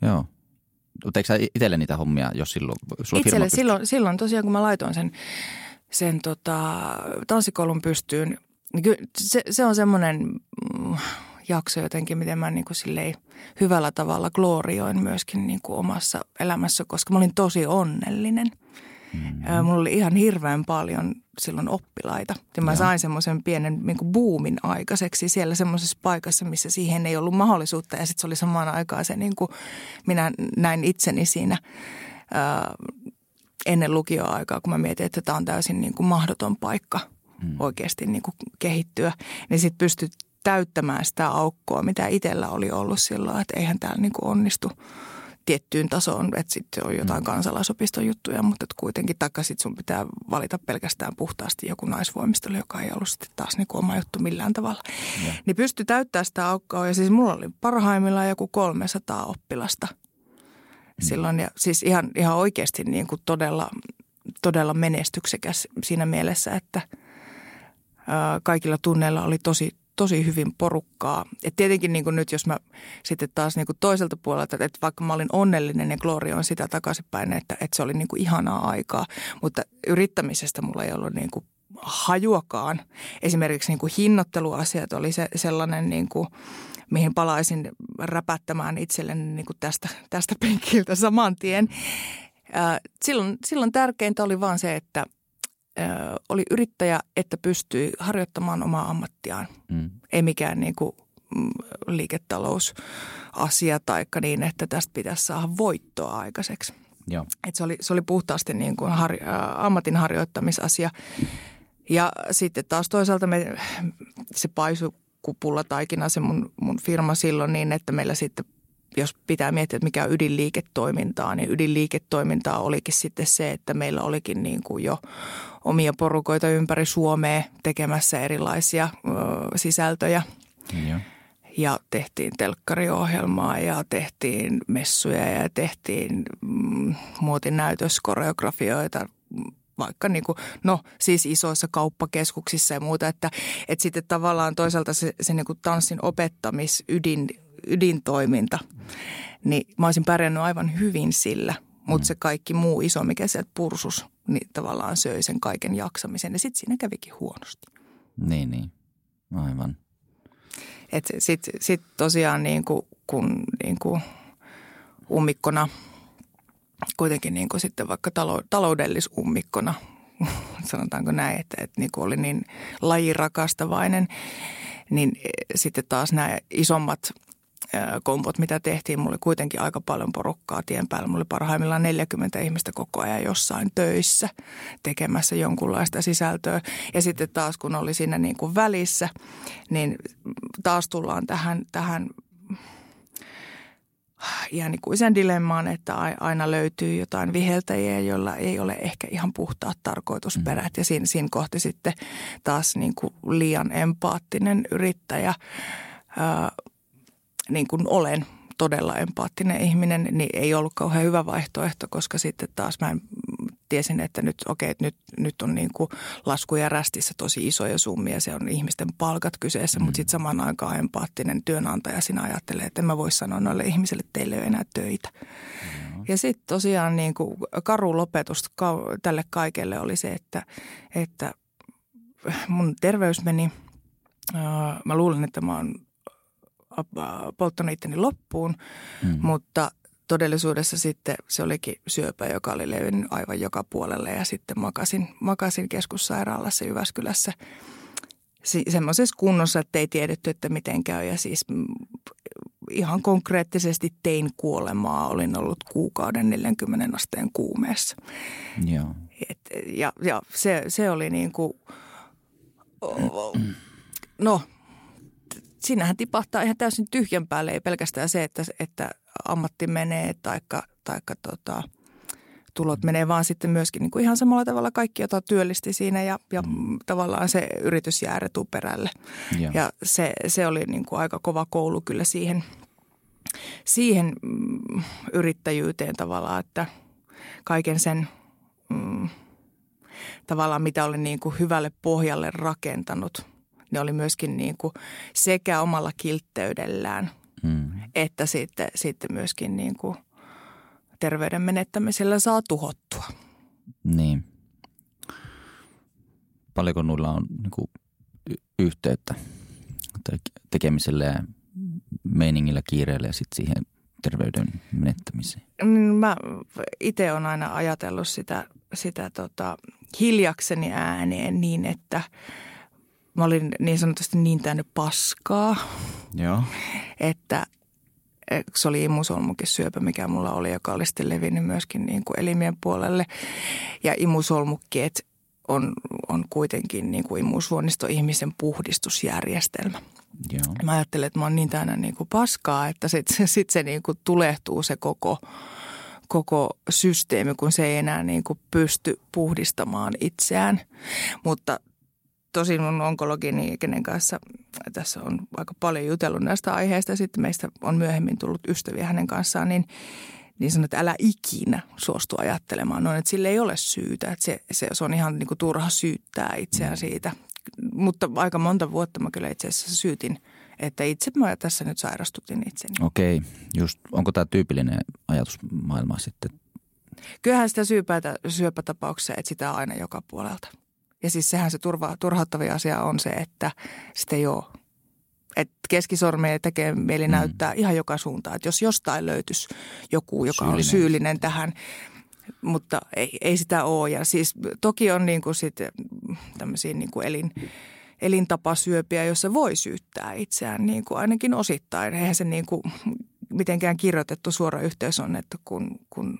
Joo. Mutta eikö sä itselle niitä hommia, jos silloin sulla Itselle silloin, silloin tosiaan, kun mä laitoin sen, sen tota, tanssikoulun pystyyn, niin se, se on semmoinen mm, jakso jotenkin, miten mä niin kuin silleen hyvällä tavalla glorioin myöskin niin kuin omassa elämässä, koska mä olin tosi onnellinen – Mm-hmm. Mulla oli ihan hirveän paljon silloin oppilaita. Ja mä ja. sain semmoisen pienen niin kuin boomin aikaiseksi siellä semmoisessa paikassa, missä siihen ei ollut mahdollisuutta. Ja sitten se oli samaan aikaan se, niin kuin minä näin itseni siinä ää, ennen lukioaikaa, kun mä mietin, että tämä on täysin niin kuin mahdoton paikka mm. oikeasti niin kuin kehittyä. Niin sitten pystyt täyttämään sitä aukkoa, mitä itsellä oli ollut silloin, että eihän täällä niin kuin onnistu – tiettyyn tasoon, että sitten on jotain mm. kansalaisopiston juttuja, mutta että kuitenkin takaisin sun pitää valita pelkästään puhtaasti joku naisvoimistelu, joka ei ollut sitten taas niin kuin oma juttu millään tavalla. Ja. Niin pysty täyttämään sitä aukkoa ja siis mulla oli parhaimmillaan joku 300 oppilasta mm. silloin ja siis ihan, ihan oikeasti niin kuin todella, todella menestyksekäs siinä mielessä, että kaikilla tunneilla oli tosi tosi hyvin porukkaa. Et tietenkin niin kuin nyt, jos mä sitten taas niin kuin toiselta puolelta, että vaikka mä olin onnellinen ja Gloria on sitä takaisinpäin, että, että se oli niin kuin ihanaa aikaa, mutta yrittämisestä mulla ei ollut niin kuin hajuakaan. Esimerkiksi niin kuin hinnoitteluasiat oli se, sellainen, niin kuin, mihin palaisin räpättämään itselleni niin kuin tästä, tästä penkiltä saman tien. Silloin, silloin tärkeintä oli vaan se, että oli yrittäjä, että pystyi harjoittamaan omaa ammattiaan. Mm. Ei mikään niin kuin mm, liiketalousasia tai niin, että tästä pitäisi saada voittoa aikaiseksi. Joo. Et se, oli, se oli puhtaasti niin kuin har, ammatin harjoittamisasia. Ja sitten taas toisaalta me, se paisu kupulla taikina se mun, mun firma silloin niin, että meillä sitten jos pitää miettiä, että mikä on ydinliiketoimintaa, niin ydinliiketoimintaa olikin sitten se, että meillä olikin niin kuin jo omia porukoita ympäri Suomea tekemässä erilaisia ö, sisältöjä. Ja. ja tehtiin telkkariohjelmaa ja tehtiin messuja ja tehtiin mm, muotinäytöskoreografioita vaikka niin kuin, no siis isoissa kauppakeskuksissa ja muuta, että, että sitten tavallaan toisaalta se, se niin kuin tanssin opettamisydin ydintoiminta, niin mä olisin pärjännyt aivan hyvin sillä, mutta mm. se kaikki muu iso, mikä sieltä pursus, niin tavallaan söi sen kaiken jaksamisen ja sitten siinä kävikin huonosti. Niin, niin. Aivan. Sitten sit tosiaan niin kuin, kun niin kuin ummikkona, kuitenkin niin kuin sitten vaikka taloudellisummikkona, sanotaanko näin, että, että niin kuin oli niin lajirakastavainen, niin sitten taas nämä isommat kompot, mitä tehtiin. Mulla oli kuitenkin aika paljon porukkaa tien päällä. Mulla oli parhaimmillaan 40 ihmistä koko ajan jossain töissä tekemässä jonkunlaista sisältöä. Ja sitten taas kun oli siinä niin kuin välissä, niin taas tullaan tähän, tähän iänikuisen dilemmaan, että aina löytyy jotain viheltäjiä, joilla ei ole ehkä ihan puhtaat tarkoitusperät. Mm. Ja siinä, siinä kohti sitten taas niin kuin liian empaattinen yrittäjä niin kuin olen todella empaattinen ihminen, niin ei ollut kauhean hyvä vaihtoehto, koska sitten taas mä tiesin, että nyt, okei, okay, nyt, nyt on niin kuin laskuja rästissä tosi isoja summia, se on ihmisten palkat kyseessä, mm. mutta sitten samaan aikaan empaattinen työnantaja sinä ajattelee, että en mä voi sanoa noille ihmisille, että teille ei ole enää töitä. Mm. Ja sitten tosiaan niin kuin karu lopetus tälle kaikelle oli se, että, että mun terveys meni, mä luulen, että mä oon polttanut itteni loppuun, mm. mutta todellisuudessa sitten se olikin syöpä, joka oli levinnyt aivan joka puolelle ja sitten makasin, makasin keskussairaalassa Jyväskylässä semmoisessa kunnossa, että ei tiedetty, että miten käy ja siis ihan konkreettisesti tein kuolemaa. Olin ollut kuukauden 40 asteen kuumeessa. Joo. Et, ja ja se, se oli niin kuin, no siinähän tipahtaa ihan täysin tyhjän päälle, ei pelkästään se, että, että ammatti menee taikka, taikka tota, tulot menee, vaan sitten myöskin niin kuin ihan samalla tavalla kaikki, jota työllisti siinä ja, ja mm. tavallaan se yritys jää retuperälle. Ja, ja se, se oli niin kuin aika kova koulu kyllä siihen, siihen mm, yrittäjyyteen tavallaan, että kaiken sen mm, tavallaan mitä oli niin kuin hyvälle pohjalle rakentanut, ne oli myöskin niin kuin sekä omalla kiltteydellään mm. että sitten, sitten myöskin niin kuin – terveyden menettämisellä saa tuhottua. Niin. Paljonko nuilla on niin kuin, yhteyttä tekemiselle ja meiningillä, kiireellä ja sitten siihen terveyden menettämiseen? Mm, mä itse olen aina ajatellut sitä, sitä tota, hiljakseni ääneen niin, että mä olin niin sanotusti niin täynnä paskaa, Joo. että se oli imusolmukesyöpä, mikä mulla oli, joka oli sitten levinnyt myöskin niin kuin elimien puolelle. Ja imusolmukkeet on, on kuitenkin niin kuin imusuonisto ihmisen puhdistusjärjestelmä. Joo. Mä ajattelen, että mä oon niin täynnä niin kuin paskaa, että sitten sit se niin kuin tulehtuu se koko, koko systeemi, kun se ei enää niin kuin pysty puhdistamaan itseään. Mutta tosin mun onkologini, kenen kanssa tässä on aika paljon jutellut näistä aiheista. Sitten meistä on myöhemmin tullut ystäviä hänen kanssaan, niin, niin sanoi, että älä ikinä suostu ajattelemaan noin, että sille ei ole syytä. Että se, se, se on ihan niin kuin turha syyttää itseään siitä. Mutta aika monta vuotta mä kyllä itse asiassa syytin, että itse mä tässä nyt sairastutin itseni. Okei, just onko tämä tyypillinen ajatusmaailma sitten? Kyllähän sitä syypäätä, syöpätapauksia etsitään aina joka puolelta. Ja siis sehän se turva, turhauttavia asia on se, että sitä ei ole. Et keskisormeja tekee mieli mm. näyttää ihan joka suuntaan. Että jos jostain löytyisi joku, joka syyllinen. oli syyllinen tähän, mutta ei, ei sitä ole. Ja siis toki on niin kuin sit tämmöisiä niin kuin elin, elintapasyöpiä, jossa voi syyttää itseään niin kuin ainakin osittain. Eihän se niin kuin mitenkään kirjoitettu suora yhteys on, että kun, kun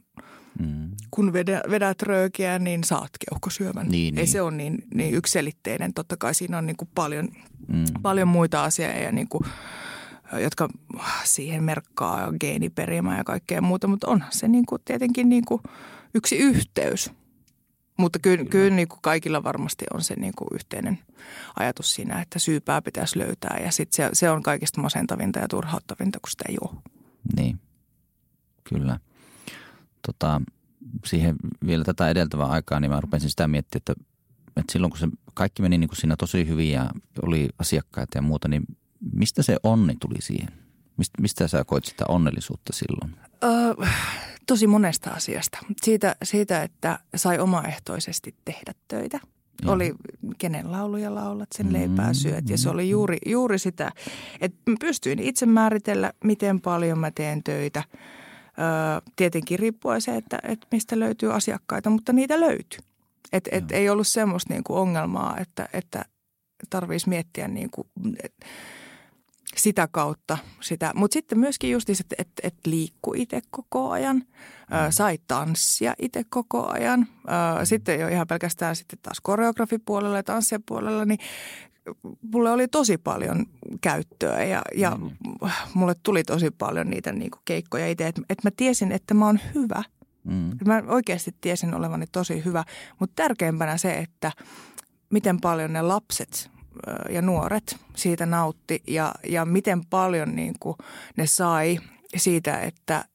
Mm. Kun vedä, vedät röökiä, niin saat keuhkosyövän. Niin, Ei niin. se ole niin, niin ykselitteinen. Totta kai siinä on niin kuin paljon, mm. paljon muita asioita, ja niin kuin, jotka siihen merkkaa geeniperimää ja kaikkea muuta. Mutta on se niin kuin tietenkin niin kuin yksi yhteys. Mutta kyllä, kyllä. kyllä niin kuin kaikilla varmasti on se niin kuin yhteinen ajatus siinä, että syypää pitäisi löytää. Ja sit se, se on kaikista masentavinta ja turhauttavinta, kun sitä ei ole. Niin, kyllä tota, siihen vielä tätä edeltävää aikaa, niin mä rupesin sitä miettimään, että, että silloin kun se kaikki meni niin kuin siinä tosi hyvin ja oli asiakkaita ja muuta, niin mistä se onni tuli siihen? Mistä, mistä sä koit sitä onnellisuutta silloin? Öö, tosi monesta asiasta. Siitä, siitä, että sai omaehtoisesti tehdä töitä. Joo. Oli kenen lauluja laulat, sen leipää syöt. Ja se oli juuri, juuri sitä, että pystyin itse määritellä, miten paljon mä teen töitä – tietenkin riippuen se, että, että mistä löytyy asiakkaita, mutta niitä löytyy. Et, et ei ollut semmoista niin kuin ongelmaa, että, että tarvitsisi miettiä niin kuin, et, sitä kautta sitä. Mutta sitten myöskin just että et, et liikkui itse koko ajan, mm. sai tanssia itse koko ajan. Sitten jo ihan pelkästään sitten taas koreografipuolella ja tanssipuolella, niin mulle oli tosi paljon käyttöä ja, ja mm. mulle tuli tosi paljon niitä niin kuin keikkoja itse, että, että mä tiesin, että mä oon hyvä. Mm. Mä oikeasti tiesin olevani tosi hyvä, mutta tärkeimpänä se, että miten paljon ne lapset ja nuoret siitä nautti ja, ja miten paljon niin kuin ne sai siitä, että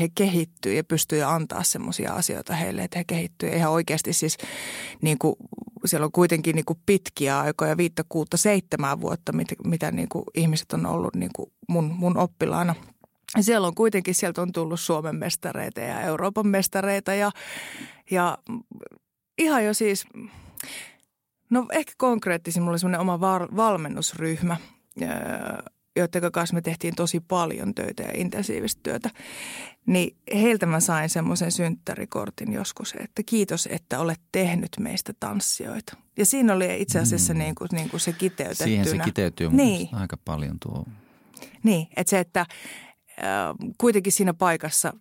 he kehittyy ja pystyy antaa semmoisia asioita heille, että he kehittyy ihan oikeasti siis niin kuin, siellä on kuitenkin niin kuin pitkiä aikoja, viittä, kuutta, seitsemää vuotta, mitä, mitä niin kuin ihmiset on ollut niin kuin mun, mun oppilaana. Ja siellä on kuitenkin, sieltä on tullut Suomen mestareita ja Euroopan mestareita ja, ja ihan jo siis, no ehkä konkreettisin, mulla oli semmoinen oma valmennusryhmä, joiden kanssa me tehtiin tosi paljon töitä ja intensiivistä työtä, niin heiltä mä sain semmoisen synttärikortin joskus, että kiitos, että olet tehnyt meistä tanssijoita. Ja siinä oli itse asiassa mm. niin kuin, niin kuin se kiteytettynä. Siihen se kiteytyy niin. aika paljon tuo. Niin, että se, että äh, kuitenkin siinä paikassa,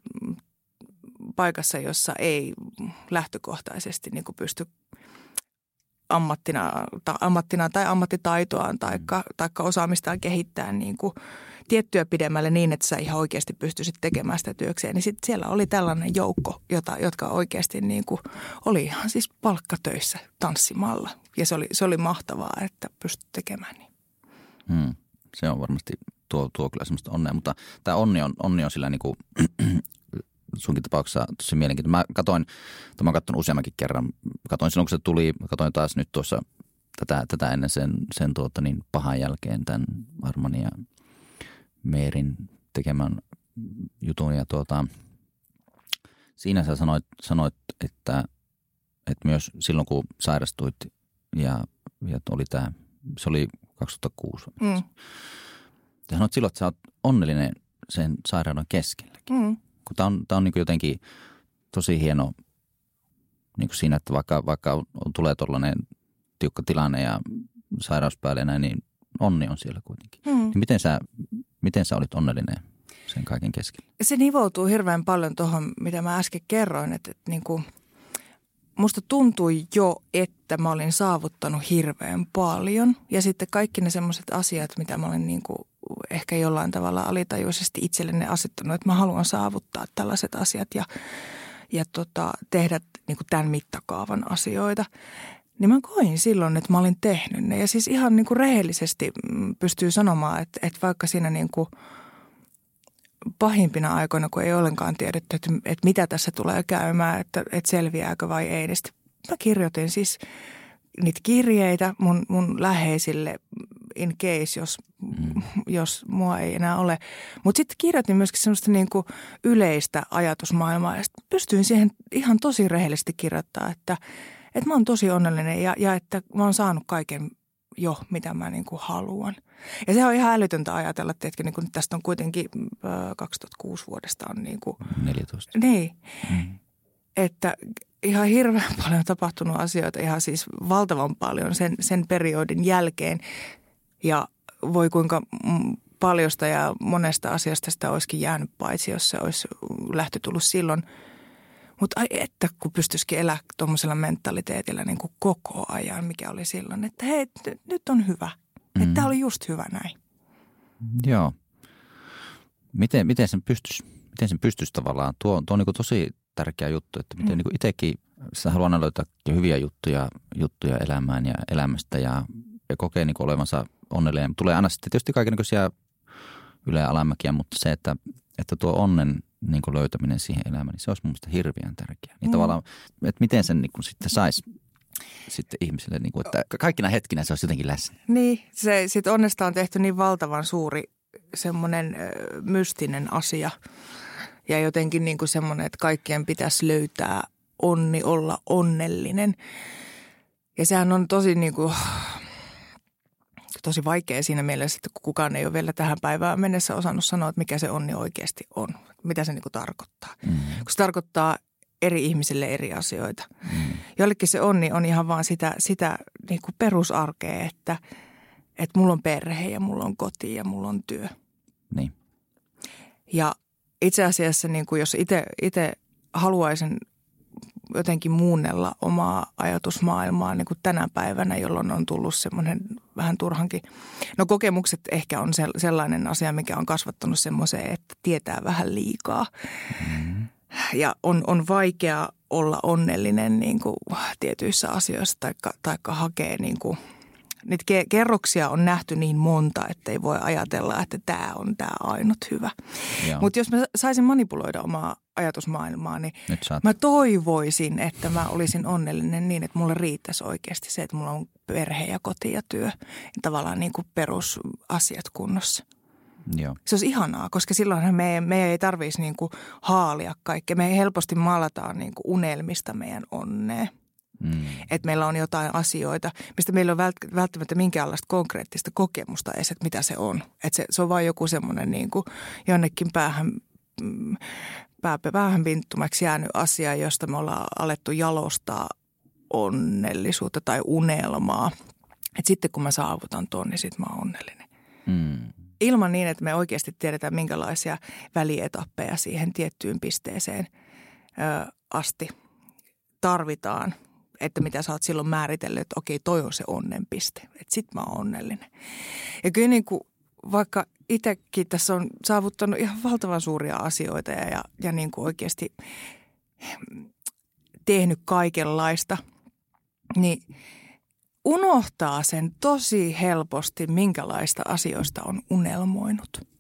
paikassa, jossa ei lähtökohtaisesti niin kuin pysty ammattina, ta, ammattina tai ammattitaitoaan tai mm. taikka osaamistaan kehittää niin kuin tiettyä pidemmälle niin, että sä ihan oikeasti pystyisit tekemään sitä työkseen. Niin sitten siellä oli tällainen joukko, jota, jotka oikeasti niin kuin oli ihan siis palkkatöissä tanssimalla. Ja se oli, se oli mahtavaa, että pystyt tekemään niin. Hmm. Se on varmasti tuo, tuo kyllä semmoista onnea, mutta tämä onni on, onni on sillä niin kuin, sunkin tapauksessa tosi mielenkiintoinen. Mä katoin, mä oon useammankin kerran. Katoin silloin, kun se tuli, katoin taas nyt tuossa tätä, tätä ennen sen, sen tuota, niin pahan jälkeen tämän Armani ja Meerin tekemän jutun. Ja tuota, siinä sä sanoit, sanoit että, että myös silloin kun sairastuit ja, ja oli tämä, se oli 2006. Mm. Sanoit silloin, että sä oot onnellinen sen sairauden keskelläkin. Mm. Kun tämä on, tää on niin jotenkin tosi hieno niin kuin siinä, että vaikka, vaikka on, tulee tuollainen tiukka tilanne ja sairaus päälle näin, niin onni on siellä kuitenkin. Mm. Niin miten, sä, miten sä olit onnellinen sen kaiken keskellä? Se nivoutuu hirveän paljon tuohon, mitä mä äsken kerroin, että, että niin kuin, musta tuntui jo, että mä olin saavuttanut hirveän paljon. Ja sitten kaikki ne semmoiset asiat, mitä mä olin niin kuin ehkä jollain tavalla alitajuisesti itselleni asettanut, että mä haluan saavuttaa tällaiset asiat ja, ja tota, tehdä niin kuin tämän mittakaavan asioita. Niin mä koin silloin, että mä olin tehnyt ne. Ja siis ihan niin kuin rehellisesti mm, pystyy sanomaan, että, että vaikka siinä niin kuin pahimpina aikoina, kun ei ollenkaan tiedetty, että, että mitä tässä tulee käymään, että, että selviääkö vai ei, niin mä kirjoitin siis niitä kirjeitä mun, mun läheisille in case, jos, mm. jos mua ei enää ole. Mutta sitten kirjoitin myöskin semmoista niin kuin yleistä ajatusmaailmaa ja pystyin siihen ihan tosi rehellisesti kirjoittaa, että – että mä oon tosi onnellinen ja, ja että mä oon saanut kaiken jo, mitä mä niin kuin haluan. Ja se on ihan älytöntä ajatella, että niin kuin tästä on kuitenkin äh, 2006 vuodesta on niin kuin, 14. Niin. Mm. Että ihan hirveän paljon tapahtunut asioita, ihan siis valtavan paljon sen, sen periodin jälkeen. Ja voi kuinka paljosta ja monesta asiasta sitä olisikin jäänyt paitsi, jos se olisi lähtö tullut silloin – mutta ai että, kun pystyisikin elää tuommoisella mentaliteetillä niin kuin koko ajan, mikä oli silloin, että hei, nyt on hyvä. Mm. Että tämä oli just hyvä näin. Joo. Miten, miten sen pystyisi, miten sen pystyisi tavallaan? Tuo, tuo on niin tosi tärkeä juttu, että miten mm. niin itsekin, sitä haluan löytää hyviä juttuja, juttuja elämään ja elämästä ja, ja kokee niin olevansa onnellinen. Tulee aina sitten tietysti kaikenlaisia yle- ja alamäkiä, mutta se, että, että tuo onnen niin kuin löytäminen siihen elämään, niin se olisi mun mielestä hirveän tärkeää. Niin mm. tavallaan, että miten sen niin kuin sitten saisi sitten ihmisille, niin kuin, että kaikkina hetkinä se olisi jotenkin läsnä. Niin, se sitten onnesta on tehty niin valtavan suuri semmoinen mystinen asia ja jotenkin niin kuin semmoinen, että kaikkien pitäisi löytää onni, olla onnellinen. Ja sehän on tosi niin kuin, tosi vaikea siinä mielessä, että kukaan ei ole vielä tähän päivään mennessä osannut sanoa, että mikä se onni oikeasti on. Mitä se niin kuin tarkoittaa. Mm. Kun se tarkoittaa eri ihmisille eri asioita. Mm. Jollekin se onni on ihan vaan sitä, sitä niin kuin perusarkea, että, että mulla on perhe ja mulla on koti ja mulla on työ. Niin. Ja itse asiassa niin kuin jos itse haluaisin jotenkin muunnella omaa ajatusmaailmaa niin kuin tänä päivänä, jolloin on tullut semmoinen vähän turhankin. No kokemukset ehkä on sellainen asia, mikä on kasvattanut semmoiseen, että tietää vähän liikaa. Mm-hmm. Ja on, on vaikea olla onnellinen niin kuin tietyissä asioissa tai taikka hakee niin kuin – niitä kerroksia on nähty niin monta, että ei voi ajatella, että tämä on tämä ainut hyvä. Mutta jos mä saisin manipuloida omaa ajatusmaailmaa, niin mä toivoisin, että mä olisin onnellinen niin, että mulle riittäisi oikeasti se, että mulla on perhe ja koti ja työ. Tavallaan niin kuin perusasiat kunnossa. Joo. Se olisi ihanaa, koska silloinhan me, me ei tarvitsisi niin kuin haalia kaikkea. Me helposti maalataan niin kuin unelmista meidän onnea. Mm. Että meillä on jotain asioita, mistä meillä on välttämättä minkäänlaista konkreettista kokemusta edes, että mitä se on. Että se, se on vain joku semmoinen niin kuin jonnekin päähän, mm, pää, päähän vinttumaksi jäänyt asia, josta me ollaan alettu jalostaa onnellisuutta tai unelmaa. Että sitten kun mä saavutan tuon, niin sitten mä oon onnellinen. Mm. Ilman niin, että me oikeasti tiedetään, minkälaisia välietappeja siihen tiettyyn pisteeseen ö, asti tarvitaan – että mitä sä oot silloin määritellyt, että okei, toi on se onnenpiste. Että sit mä oon onnellinen. Ja kyllä niin kuin vaikka itsekin tässä on saavuttanut ihan valtavan suuria asioita ja, ja, ja niin kuin oikeasti tehnyt kaikenlaista, niin unohtaa sen tosi helposti, minkälaista asioista on unelmoinut.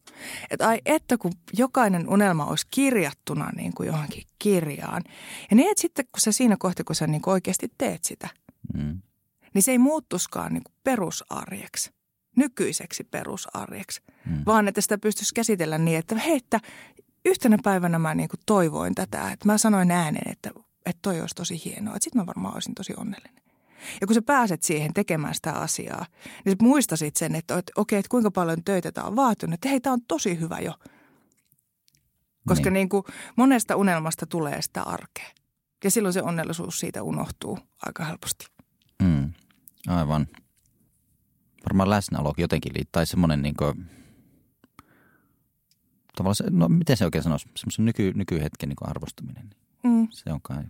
Että ai että kun jokainen unelma olisi kirjattuna niin kuin johonkin kirjaan. Ja niin että sitten kun sä siinä kohti, kun sä niin kuin oikeasti teet sitä, mm. niin se ei muuttuskaan niin kuin perusarjeksi, nykyiseksi perusarjeksi. Mm. Vaan että sitä pystyisi käsitellä niin, että hei, että yhtenä päivänä mä niin kuin toivoin tätä. Että mä sanoin ääneen, että, että toi olisi tosi hienoa. Että sitten mä varmaan olisin tosi onnellinen. Ja kun sä pääset siihen tekemään sitä asiaa, niin sä muistasit sen, että, että okei, että kuinka paljon töitä tämä on vaatinut. Että hei, tämä on tosi hyvä jo. Koska niin. Niin kuin monesta unelmasta tulee sitä arkea. Ja silloin se onnellisuus siitä unohtuu aika helposti. Mm, aivan. Varmaan läsnäolo jotenkin tai semmoinen niin kuin, tavallaan se, no miten se oikein sanoisi, semmoisen nyky, nykyhetken niin arvostaminen. Mm. Se on kai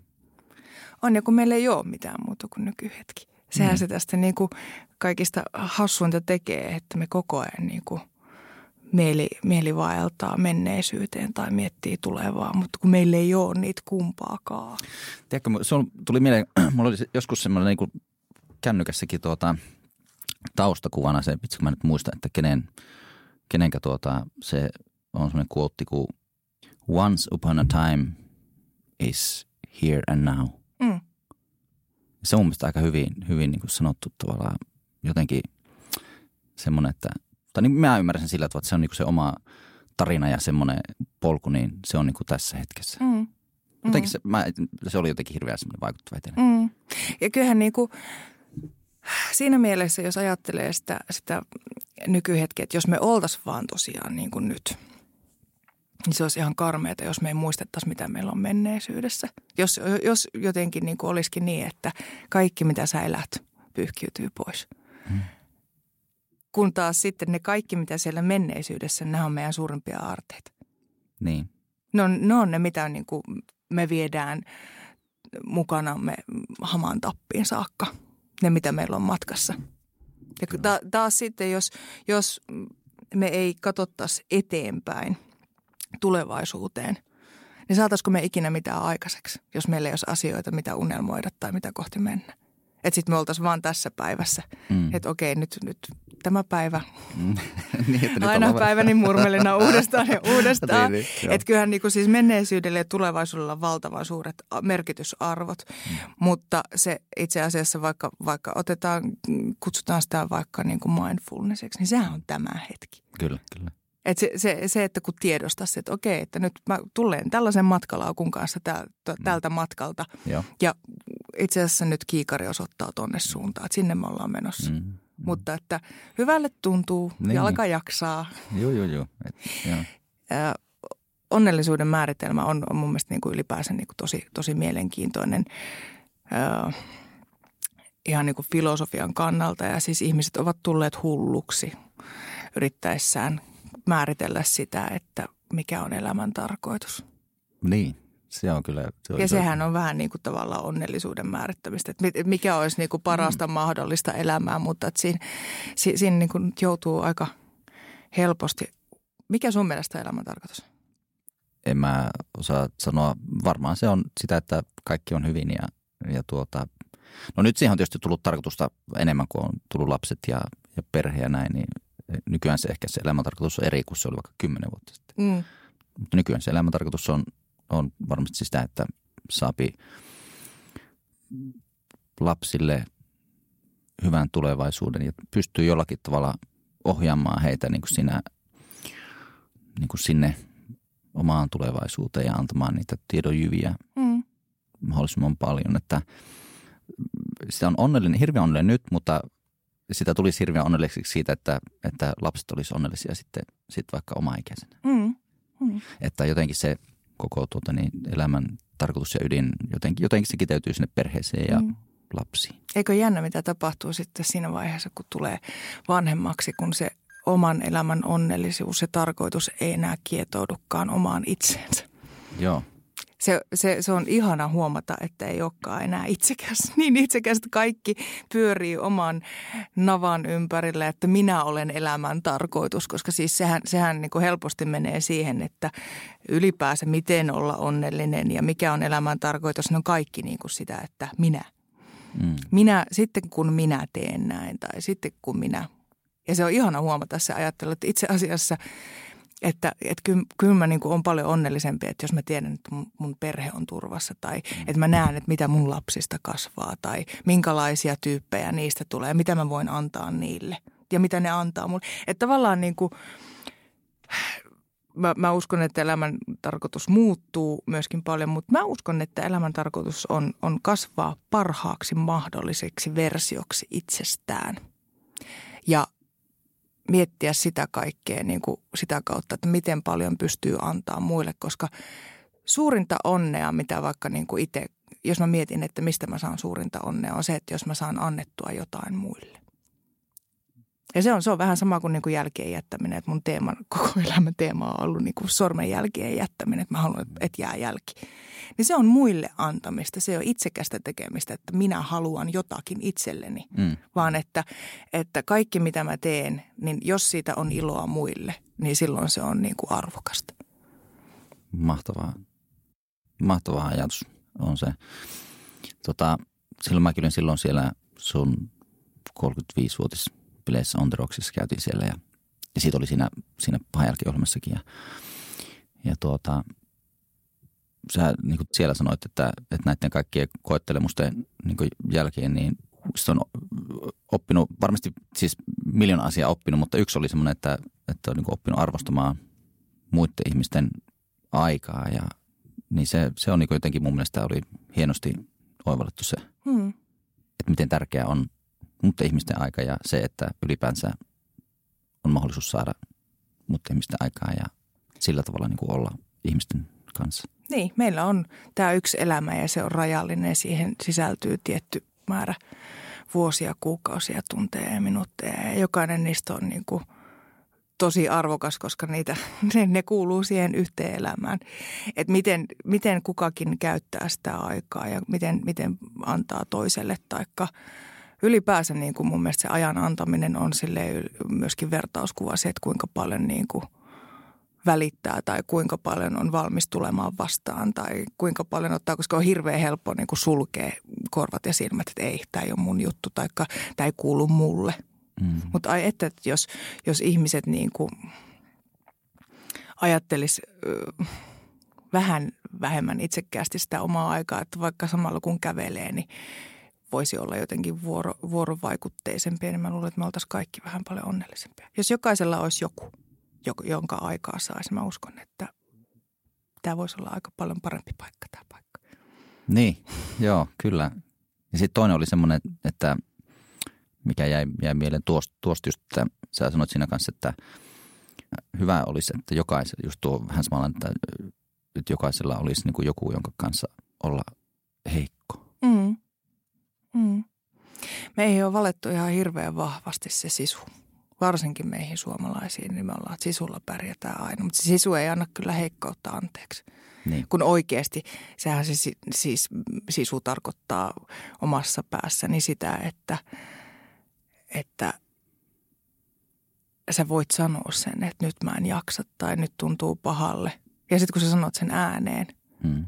on ja kun meillä ei ole mitään muuta kuin nykyhetki. Sehän mm. se tästä niin kuin kaikista hassuinta tekee, että me koko ajan niin kuin mieli, mieli vaeltaa menneisyyteen tai miettii tulevaa, mutta kun meillä ei ole niitä kumpaakaan. Tiedätkö, se on, tuli mieleen, mulla oli joskus semmoinen niin kuin kännykässäkin tuota, taustakuvana se, kun mä nyt muistan, että kenen, kenenkä tuota, se on semmoinen kuotti kuin Once upon a time is here and now. Mm. Se on mun mielestä aika hyvin, hyvin niin kuin sanottu tavallaan jotenkin semmoinen, että, tai niin mä ymmärrän sen sillä tavalla, että se on niin kuin se oma tarina ja semmoinen polku, niin se on niin kuin tässä hetkessä. Mm. Jotenkin mm. se, mä, se oli jotenkin hirveän semmoinen vaikuttava etenä. Mm. Ja kyllähän niin kuin, siinä mielessä, jos ajattelee sitä, sitä nykyhetkeä, että jos me oltaisiin vaan tosiaan niin kuin nyt – niin se olisi ihan karmeata, jos me ei muistettaisi, mitä meillä on menneisyydessä. Jos, jos jotenkin niin kuin olisikin niin, että kaikki, mitä sä elät, pyyhkiytyy pois. Hmm. Kun taas sitten ne kaikki, mitä siellä menneisyydessä, ne on meidän suurimpia aarteita. Niin. Ne on, ne, on ne mitä niin kuin me viedään mukanamme hamaan tappiin saakka. Ne, mitä meillä on matkassa. Ja ta, taas sitten, jos, jos me ei katsottaisi eteenpäin – tulevaisuuteen, niin saataisiko me ikinä mitään aikaiseksi, jos meillä ei olisi asioita, mitä unelmoida tai mitä kohti mennä. Että sitten me oltaisiin vaan tässä päivässä. Mm. Että okei, nyt, nyt tämä päivä. Mm. niin, että Aina päiväni murmelina uudestaan ja uudestaan. niin, niin, että kyllähän niin siis menneisyydelle ja tulevaisuudella on valtavan suuret merkitysarvot. Mm. Mutta se itse asiassa vaikka, vaikka otetaan, kutsutaan sitä vaikka niin kuin mindfulnessiksi, niin sehän on tämä hetki. Kyllä, kyllä. Et se, se, se, että kun tiedostaisi, että okei, että nyt mä tulen tällaisen matkalaukun kanssa täältä, mm. tältä matkalta. Joo. Ja itse asiassa nyt kiikari osoittaa tonne suuntaan, että sinne me ollaan menossa. Mm. Mm. Mutta että hyvälle tuntuu, niin. jalka jaksaa. Joo, joo, joo. Et, joo. onnellisuuden määritelmä on, on mun mielestä niin kuin ylipäänsä niin kuin tosi, tosi mielenkiintoinen äh, ihan niin kuin filosofian kannalta. Ja siis ihmiset ovat tulleet hulluksi yrittäessään määritellä sitä, että mikä on elämän tarkoitus. Niin, se on kyllä. Se on ja sehän on vähän niin kuin tavallaan onnellisuuden määrittämistä, että mikä olisi niin kuin parasta mm. mahdollista elämää, mutta että siinä, siinä niin kuin joutuu aika helposti. Mikä sun mielestä on elämän tarkoitus? En mä osaa sanoa. Varmaan se on sitä, että kaikki on hyvin ja, ja tuota, no nyt siihen on tietysti tullut tarkoitusta enemmän kuin on tullut lapset ja, ja perhe ja näin, niin nykyään se ehkä se elämäntarkoitus on eri kuin se oli vaikka kymmenen vuotta sitten. Mm. Mutta nykyään se elämäntarkoitus on, on varmasti sitä, että saapi lapsille hyvän tulevaisuuden ja pystyy jollakin tavalla ohjaamaan heitä niin kuin sinä, niin kuin sinne omaan tulevaisuuteen ja antamaan niitä tiedonjyviä mm. mahdollisimman paljon. Että sitä on onnellinen, hirveän onnellinen nyt, mutta sitä tulisi hirveän onnelliseksi siitä, että, että lapset olisi onnellisia sitten, sitten vaikka oma-ikäisenä. Mm. Mm. Että jotenkin se koko tuota, niin, elämän tarkoitus ja ydin, jotenkin, jotenkin se kiteytyy sinne perheeseen ja mm. lapsiin. Eikö jännä, mitä tapahtuu sitten siinä vaiheessa, kun tulee vanhemmaksi, kun se oman elämän onnellisuus ja tarkoitus ei enää kietoudukaan omaan itseensä? Joo. Se, se, se on ihana huomata, että ei olekaan enää itsekäs. Niin itsekäs, että kaikki pyörii oman navan ympärille, että minä olen elämän tarkoitus. Koska siis sehän, sehän niin kuin helposti menee siihen, että ylipäänsä miten olla onnellinen ja mikä on elämän tarkoitus. Ne on kaikki niin kuin sitä, että minä. Mm. Minä, sitten kun minä teen näin tai sitten kun minä. Ja se on ihana huomata se ajattelu, että itse asiassa – että, että kyllä, kyllä mä niin kuin olen paljon onnellisempi, että jos mä tiedän, että mun, mun perhe on turvassa tai mm. että mä näen, että mitä mun lapsista kasvaa tai minkälaisia tyyppejä niistä tulee, mitä mä voin antaa niille ja mitä ne antaa mulle. Että tavallaan niin kuin, mä, mä uskon, että elämän tarkoitus muuttuu myöskin paljon, mutta mä uskon, että elämän tarkoitus on, on kasvaa parhaaksi mahdolliseksi versioksi itsestään. Ja miettiä sitä kaikkea niin kuin sitä kautta, että miten paljon pystyy antaa muille, koska suurinta onnea, mitä vaikka niin kuin itse, jos mä mietin, että mistä mä saan suurinta onnea, on se, että jos mä saan annettua jotain muille. Ja se on, se on vähän sama kuin, niin kuin jälkien jättäminen, että mun teema, koko elämän teema on ollut niin kuin sormenjälkien jättäminen, että mä haluan, että jää jälki niin se on muille antamista. Se on itsekästä tekemistä, että minä haluan jotakin itselleni, mm. vaan että, että kaikki mitä mä teen, niin jos siitä on iloa muille, niin silloin se on niin kuin arvokasta. Mahtavaa. Mahtava ajatus on se. Tota, silloin mä kyllä silloin siellä sun 35-vuotispileissä On Rocksissa käytiin siellä ja, ja siitä oli siinä, siinä pahajalkiohjelmassakin ja, ja tuota, sä niin kuin siellä sanoit, että, että näiden kaikkien koettelemusten niin kuin jälkeen, niin se on oppinut, varmasti siis miljoona asiaa oppinut, mutta yksi oli semmoinen, että, että on niin oppinut arvostamaan muiden ihmisten aikaa ja niin se, se on niin jotenkin mun mielestä oli hienosti oivallettu se, hmm. että miten tärkeää on muiden ihmisten aika ja se, että ylipäänsä on mahdollisuus saada muiden ihmisten aikaa ja sillä tavalla niin kuin olla ihmisten kanssa. Niin, meillä on tämä yksi elämä ja se on rajallinen. Siihen sisältyy tietty määrä vuosia, kuukausia, tunteja ja minuutteja. Ja jokainen niistä on niin kuin tosi arvokas, koska niitä, ne, ne kuuluu siihen yhteen elämään. Että miten, miten kukakin käyttää sitä aikaa ja miten, miten antaa toiselle taikka ylipäänsä niin kuin mun mielestä se ajan antaminen on sille myöskin vertauskuva se, että kuinka paljon niin kuin – välittää tai kuinka paljon on valmis tulemaan vastaan tai kuinka paljon ottaa, koska on hirveän helppo niin kuin sulkea korvat ja silmät, että ei, tämä ei ole mun juttu tai tämä ei kuulu mulle. Mm. Mutta ai että, että jos, jos ihmiset niin kuin ajattelis äh, vähän vähemmän itsekkäästi sitä omaa aikaa, että vaikka samalla kun kävelee, niin voisi olla jotenkin vuoro, vuorovaikutteisempia, niin mä luulen, että me oltaisiin kaikki vähän paljon onnellisempia. Jos jokaisella olisi joku – jonka aikaa saisi. Mä uskon, että tämä voisi olla aika paljon parempi paikka tämä paikka. Niin, joo, kyllä. Ja sitten toinen oli semmoinen, että mikä jäi, jäi mieleen tuosta, tuosta just, että sä sanoit siinä kanssa, että hyvä olisi, että jokaisella, just tuo vähän samalla, että, että jokaisella olisi niin kuin joku, jonka kanssa olla heikko. Mm. Mm. Me ei ole valettu ihan hirveän vahvasti se sisu varsinkin meihin suomalaisiin, niin me ollaan, että sisulla pärjätään aina. Mutta se sisu ei anna kyllä heikkoutta anteeksi. Niin. Kun oikeasti, sehän se siis sisu tarkoittaa omassa päässäni sitä, että, että sä voit sanoa sen, että nyt mä en jaksa tai nyt tuntuu pahalle. Ja sitten kun sä sanot sen ääneen, hmm.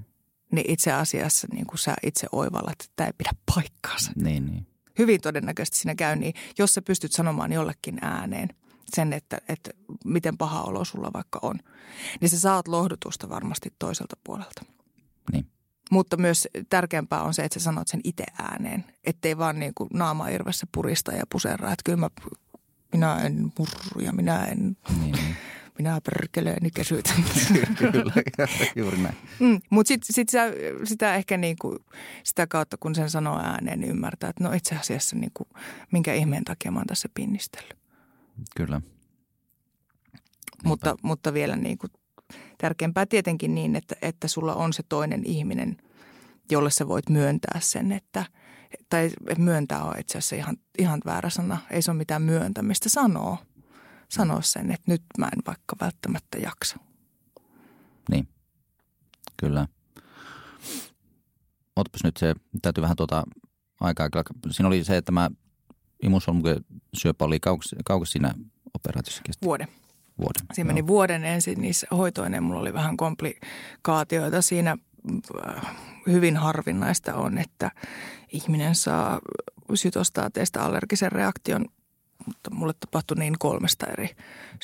Niin itse asiassa niin kun sä itse oivallat, että tämä ei pidä paikkaansa. Niin, niin hyvin todennäköisesti siinä käy niin, jos sä pystyt sanomaan jollekin ääneen sen, että, että miten paha olo sulla vaikka on, niin sä saat lohdutusta varmasti toiselta puolelta. Niin. Mutta myös tärkeämpää on se, että sä sanot sen itse ääneen, ettei vaan niin kuin naama irvessä purista ja puseraa, että kyllä mä, minä en murru ja minä en... Niin, niin minä perkeleen kesyt. Kyllä, juuri näin. Mm, Mutta sitten sit sitä, sitä ehkä niinku, sitä kautta, kun sen sanoo ääneen, niin ymmärtää, että no itse asiassa niinku, minkä ihmeen takia mä oon tässä pinnistellyt. Kyllä. Mutta, mutta vielä niinku, tärkeämpää tietenkin niin, että, että sulla on se toinen ihminen, jolle sä voit myöntää sen, että – tai myöntää on itse asiassa ihan, ihan väärä sana. Ei se ole mitään myöntämistä, sanoo sanoa sen, että nyt mä en vaikka välttämättä jaksa. Niin, kyllä. otapas nyt se, täytyy vähän tuota aikaa. Siinä oli se, että mä syöpä oli kaukas, kaukas siinä operaatiossa kesti. Vuoden. Vuoden. Siinä meni vuoden ensin niissä hoitoinen. Mulla oli vähän komplikaatioita siinä. Hyvin harvinaista on, että ihminen saa sytostaateista allergisen reaktion mutta mulle tapahtui niin kolmesta eri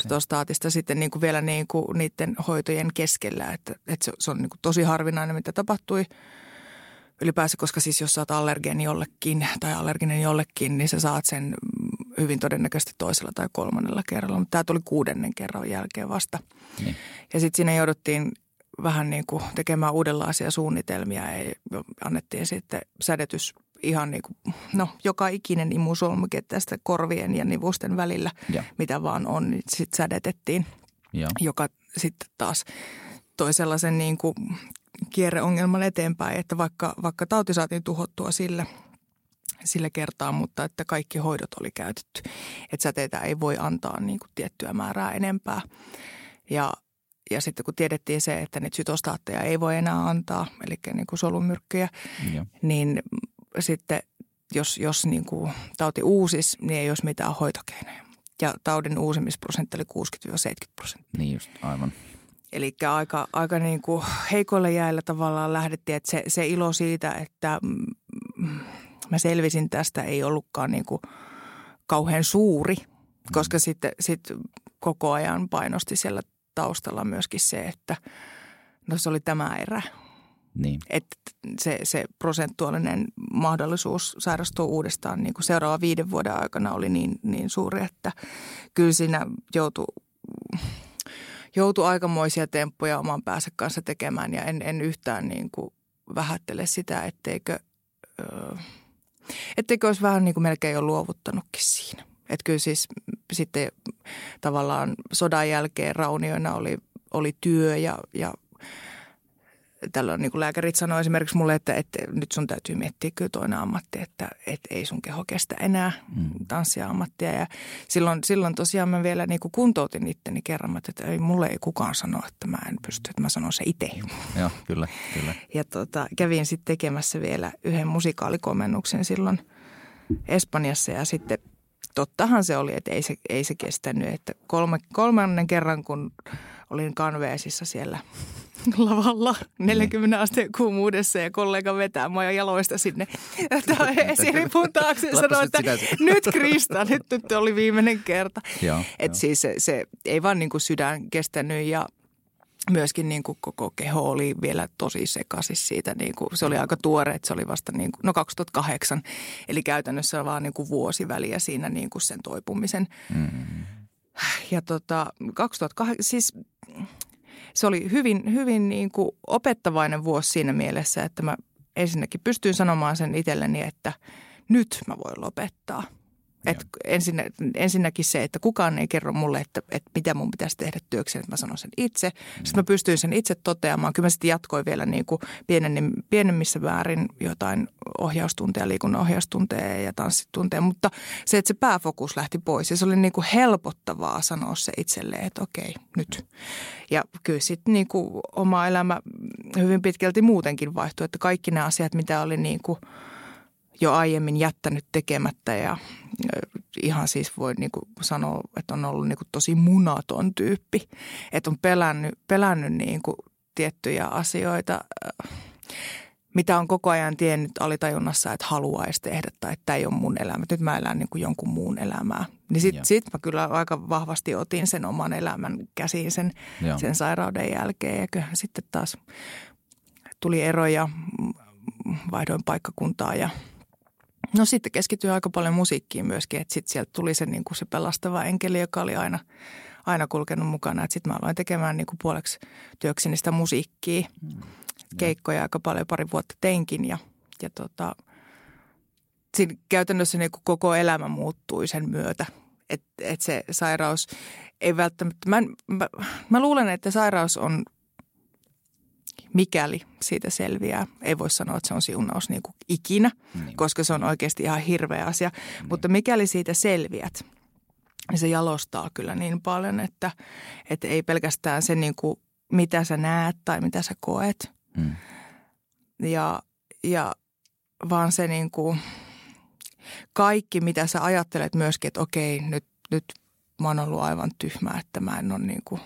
sytostaatista sitten niin kuin vielä niin kuin niiden hoitojen keskellä, että, että se, se on niin kuin tosi harvinainen, mitä tapahtui ylipäänsä, koska siis jos sä oot allergeni jollekin tai allerginen jollekin, niin sä saat sen hyvin todennäköisesti toisella tai kolmannella kerralla, mutta tämä tuli kuudennen kerran jälkeen vasta. Niin. Ja sitten siinä jouduttiin vähän niin kuin tekemään uudenlaisia suunnitelmia ja annettiin sitten sädetys ihan niin kuin, no joka ikinen imusolmuke tästä korvien ja nivusten välillä, ja. mitä vaan on, niin sitten sädetettiin, ja. joka sitten taas toi sellaisen niin kuin kierreongelman eteenpäin, että vaikka, vaikka tauti saatiin tuhottua sillä, sillä kertaa, mutta että kaikki hoidot oli käytetty. Että säteitä ei voi antaa niin kuin tiettyä määrää enempää. Ja, ja sitten kun tiedettiin se, että niitä sytostaatteja ei voi enää antaa, eli niin kuin solumyrkkyjä, ja. niin sitten jos, jos niin kuin tauti uusis, niin ei olisi mitään hoitokeinoja. Ja taudin uusimisprosentti oli 60-70 prosenttia. Niin just, aivan. Eli aika, aika niin kuin heikolle jäällä tavallaan lähdettiin, että se, se ilo siitä, että mä selvisin tästä ei ollutkaan niin kuin kauhean suuri, koska mm. sitten sit koko ajan painosti siellä taustalla myöskin se, että no se oli tämä erä. Niin. Että se, se prosentuaalinen mahdollisuus sairastua uudestaan niin kuin seuraavan viiden vuoden aikana oli niin, niin suuri, että kyllä siinä joutui joutui aikamoisia temppuja oman päänsä kanssa tekemään ja en, en yhtään niin kuin vähättele sitä, etteikö, etteikö olisi vähän niin kuin melkein jo luovuttanutkin siinä. Että kyllä siis sitten tavallaan sodan jälkeen raunioina oli, oli työ ja, ja tällöin niin kuin lääkärit sanoi esimerkiksi mulle, että, että nyt sun täytyy miettiä kyllä toinen ammatti, että, että ei sun keho kestä enää mm. tanssia ammattia. Ja silloin, silloin tosiaan mä vielä niin kuin kuntoutin itteni kerran, että ei, mulle ei kukaan sano, että mä en pysty, että mä sanon se itse. Joo, kyllä, kyllä. Ja tota, kävin sitten tekemässä vielä yhden musikaalikomennuksen silloin Espanjassa ja sitten tottahan se oli, että ei se, ei se kestänyt. Että kolme, kolmannen kerran, kun olin kanveesissa siellä – lavalla 40 niin. asteen kuumuudessa ja kollega vetää mua jaloista sinne esiripun taakse ja sanoi, että nyt Krista, nyt, nyt oli viimeinen kerta. Että siis se, se ei vaan niin kuin sydän kestänyt ja myöskin niin kuin koko keho oli vielä tosi sekaisin siitä. Niin kuin, se oli aika tuore, että se oli vasta niin kuin, no 2008. Eli käytännössä vaan niin kuin vuosi väliä siinä niin kuin sen toipumisen. Mm. Ja tota, 2008, siis se oli hyvin, hyvin niin kuin opettavainen vuosi siinä mielessä, että mä ensinnäkin pystyin sanomaan sen itselleni, että nyt mä voin lopettaa – et ensinnä, ensinnäkin se, että kukaan ei kerro mulle, että, että mitä mun pitäisi tehdä työkseen, että mä sanon sen itse. Mm. Sitten mä pystyin sen itse toteamaan. Kyllä mä sitten jatkoin vielä niin kuin pienen, pienemmissä väärin jotain ohjaustunteja, liikunnan ohjaustunteja ja tanssitunteja. Mutta se, että se pääfokus lähti pois ja se oli niin kuin helpottavaa sanoa se itselleen, että okei, nyt. Ja kyllä sitten niin kuin oma elämä hyvin pitkälti muutenkin vaihtui, että kaikki nämä asiat, mitä oli niin kuin – jo aiemmin jättänyt tekemättä ja ihan siis voi niin kuin sanoa, että on ollut niin kuin tosi munaton tyyppi. Että on pelännyt, pelännyt niin kuin tiettyjä asioita, mitä on koko ajan tiennyt alitajunnassa, että haluaisi tehdä tai että tämä ei ole mun elämä. Nyt mä elän niin kuin jonkun muun elämää. Niin sitten sit mä kyllä aika vahvasti otin sen oman elämän käsiin sen, sen sairauden jälkeen. Ja kyllä sitten taas tuli eroja, vaihdoin paikkakuntaa ja – No sitten keskityin aika paljon musiikkiin myöskin, että sitten sieltä tuli se, niin kuin se pelastava enkeli, joka oli aina, aina kulkenut mukana. Että sitten mä aloin tekemään niin kuin puoleksi työkseni sitä musiikkia. Mm. Keikkoja aika paljon, pari vuotta teinkin ja, ja tota, siinä käytännössä niin kuin koko elämä muuttui sen myötä. Että et se sairaus ei välttämättä, mä, mä, mä luulen, että sairaus on mikäli siitä selviää. Ei voi sanoa, että se on siunaus niin kuin ikinä, niin. koska se on oikeasti ihan hirveä asia. Niin. Mutta mikäli siitä selviät, niin se jalostaa kyllä niin paljon, että, että ei pelkästään se niin kuin, mitä sä näet tai mitä sä koet. Mm. Ja, ja vaan se niin kuin kaikki, mitä sä ajattelet myöskin, että okei, nyt, nyt mä oon ollut aivan tyhmä, että mä en ole niin kuin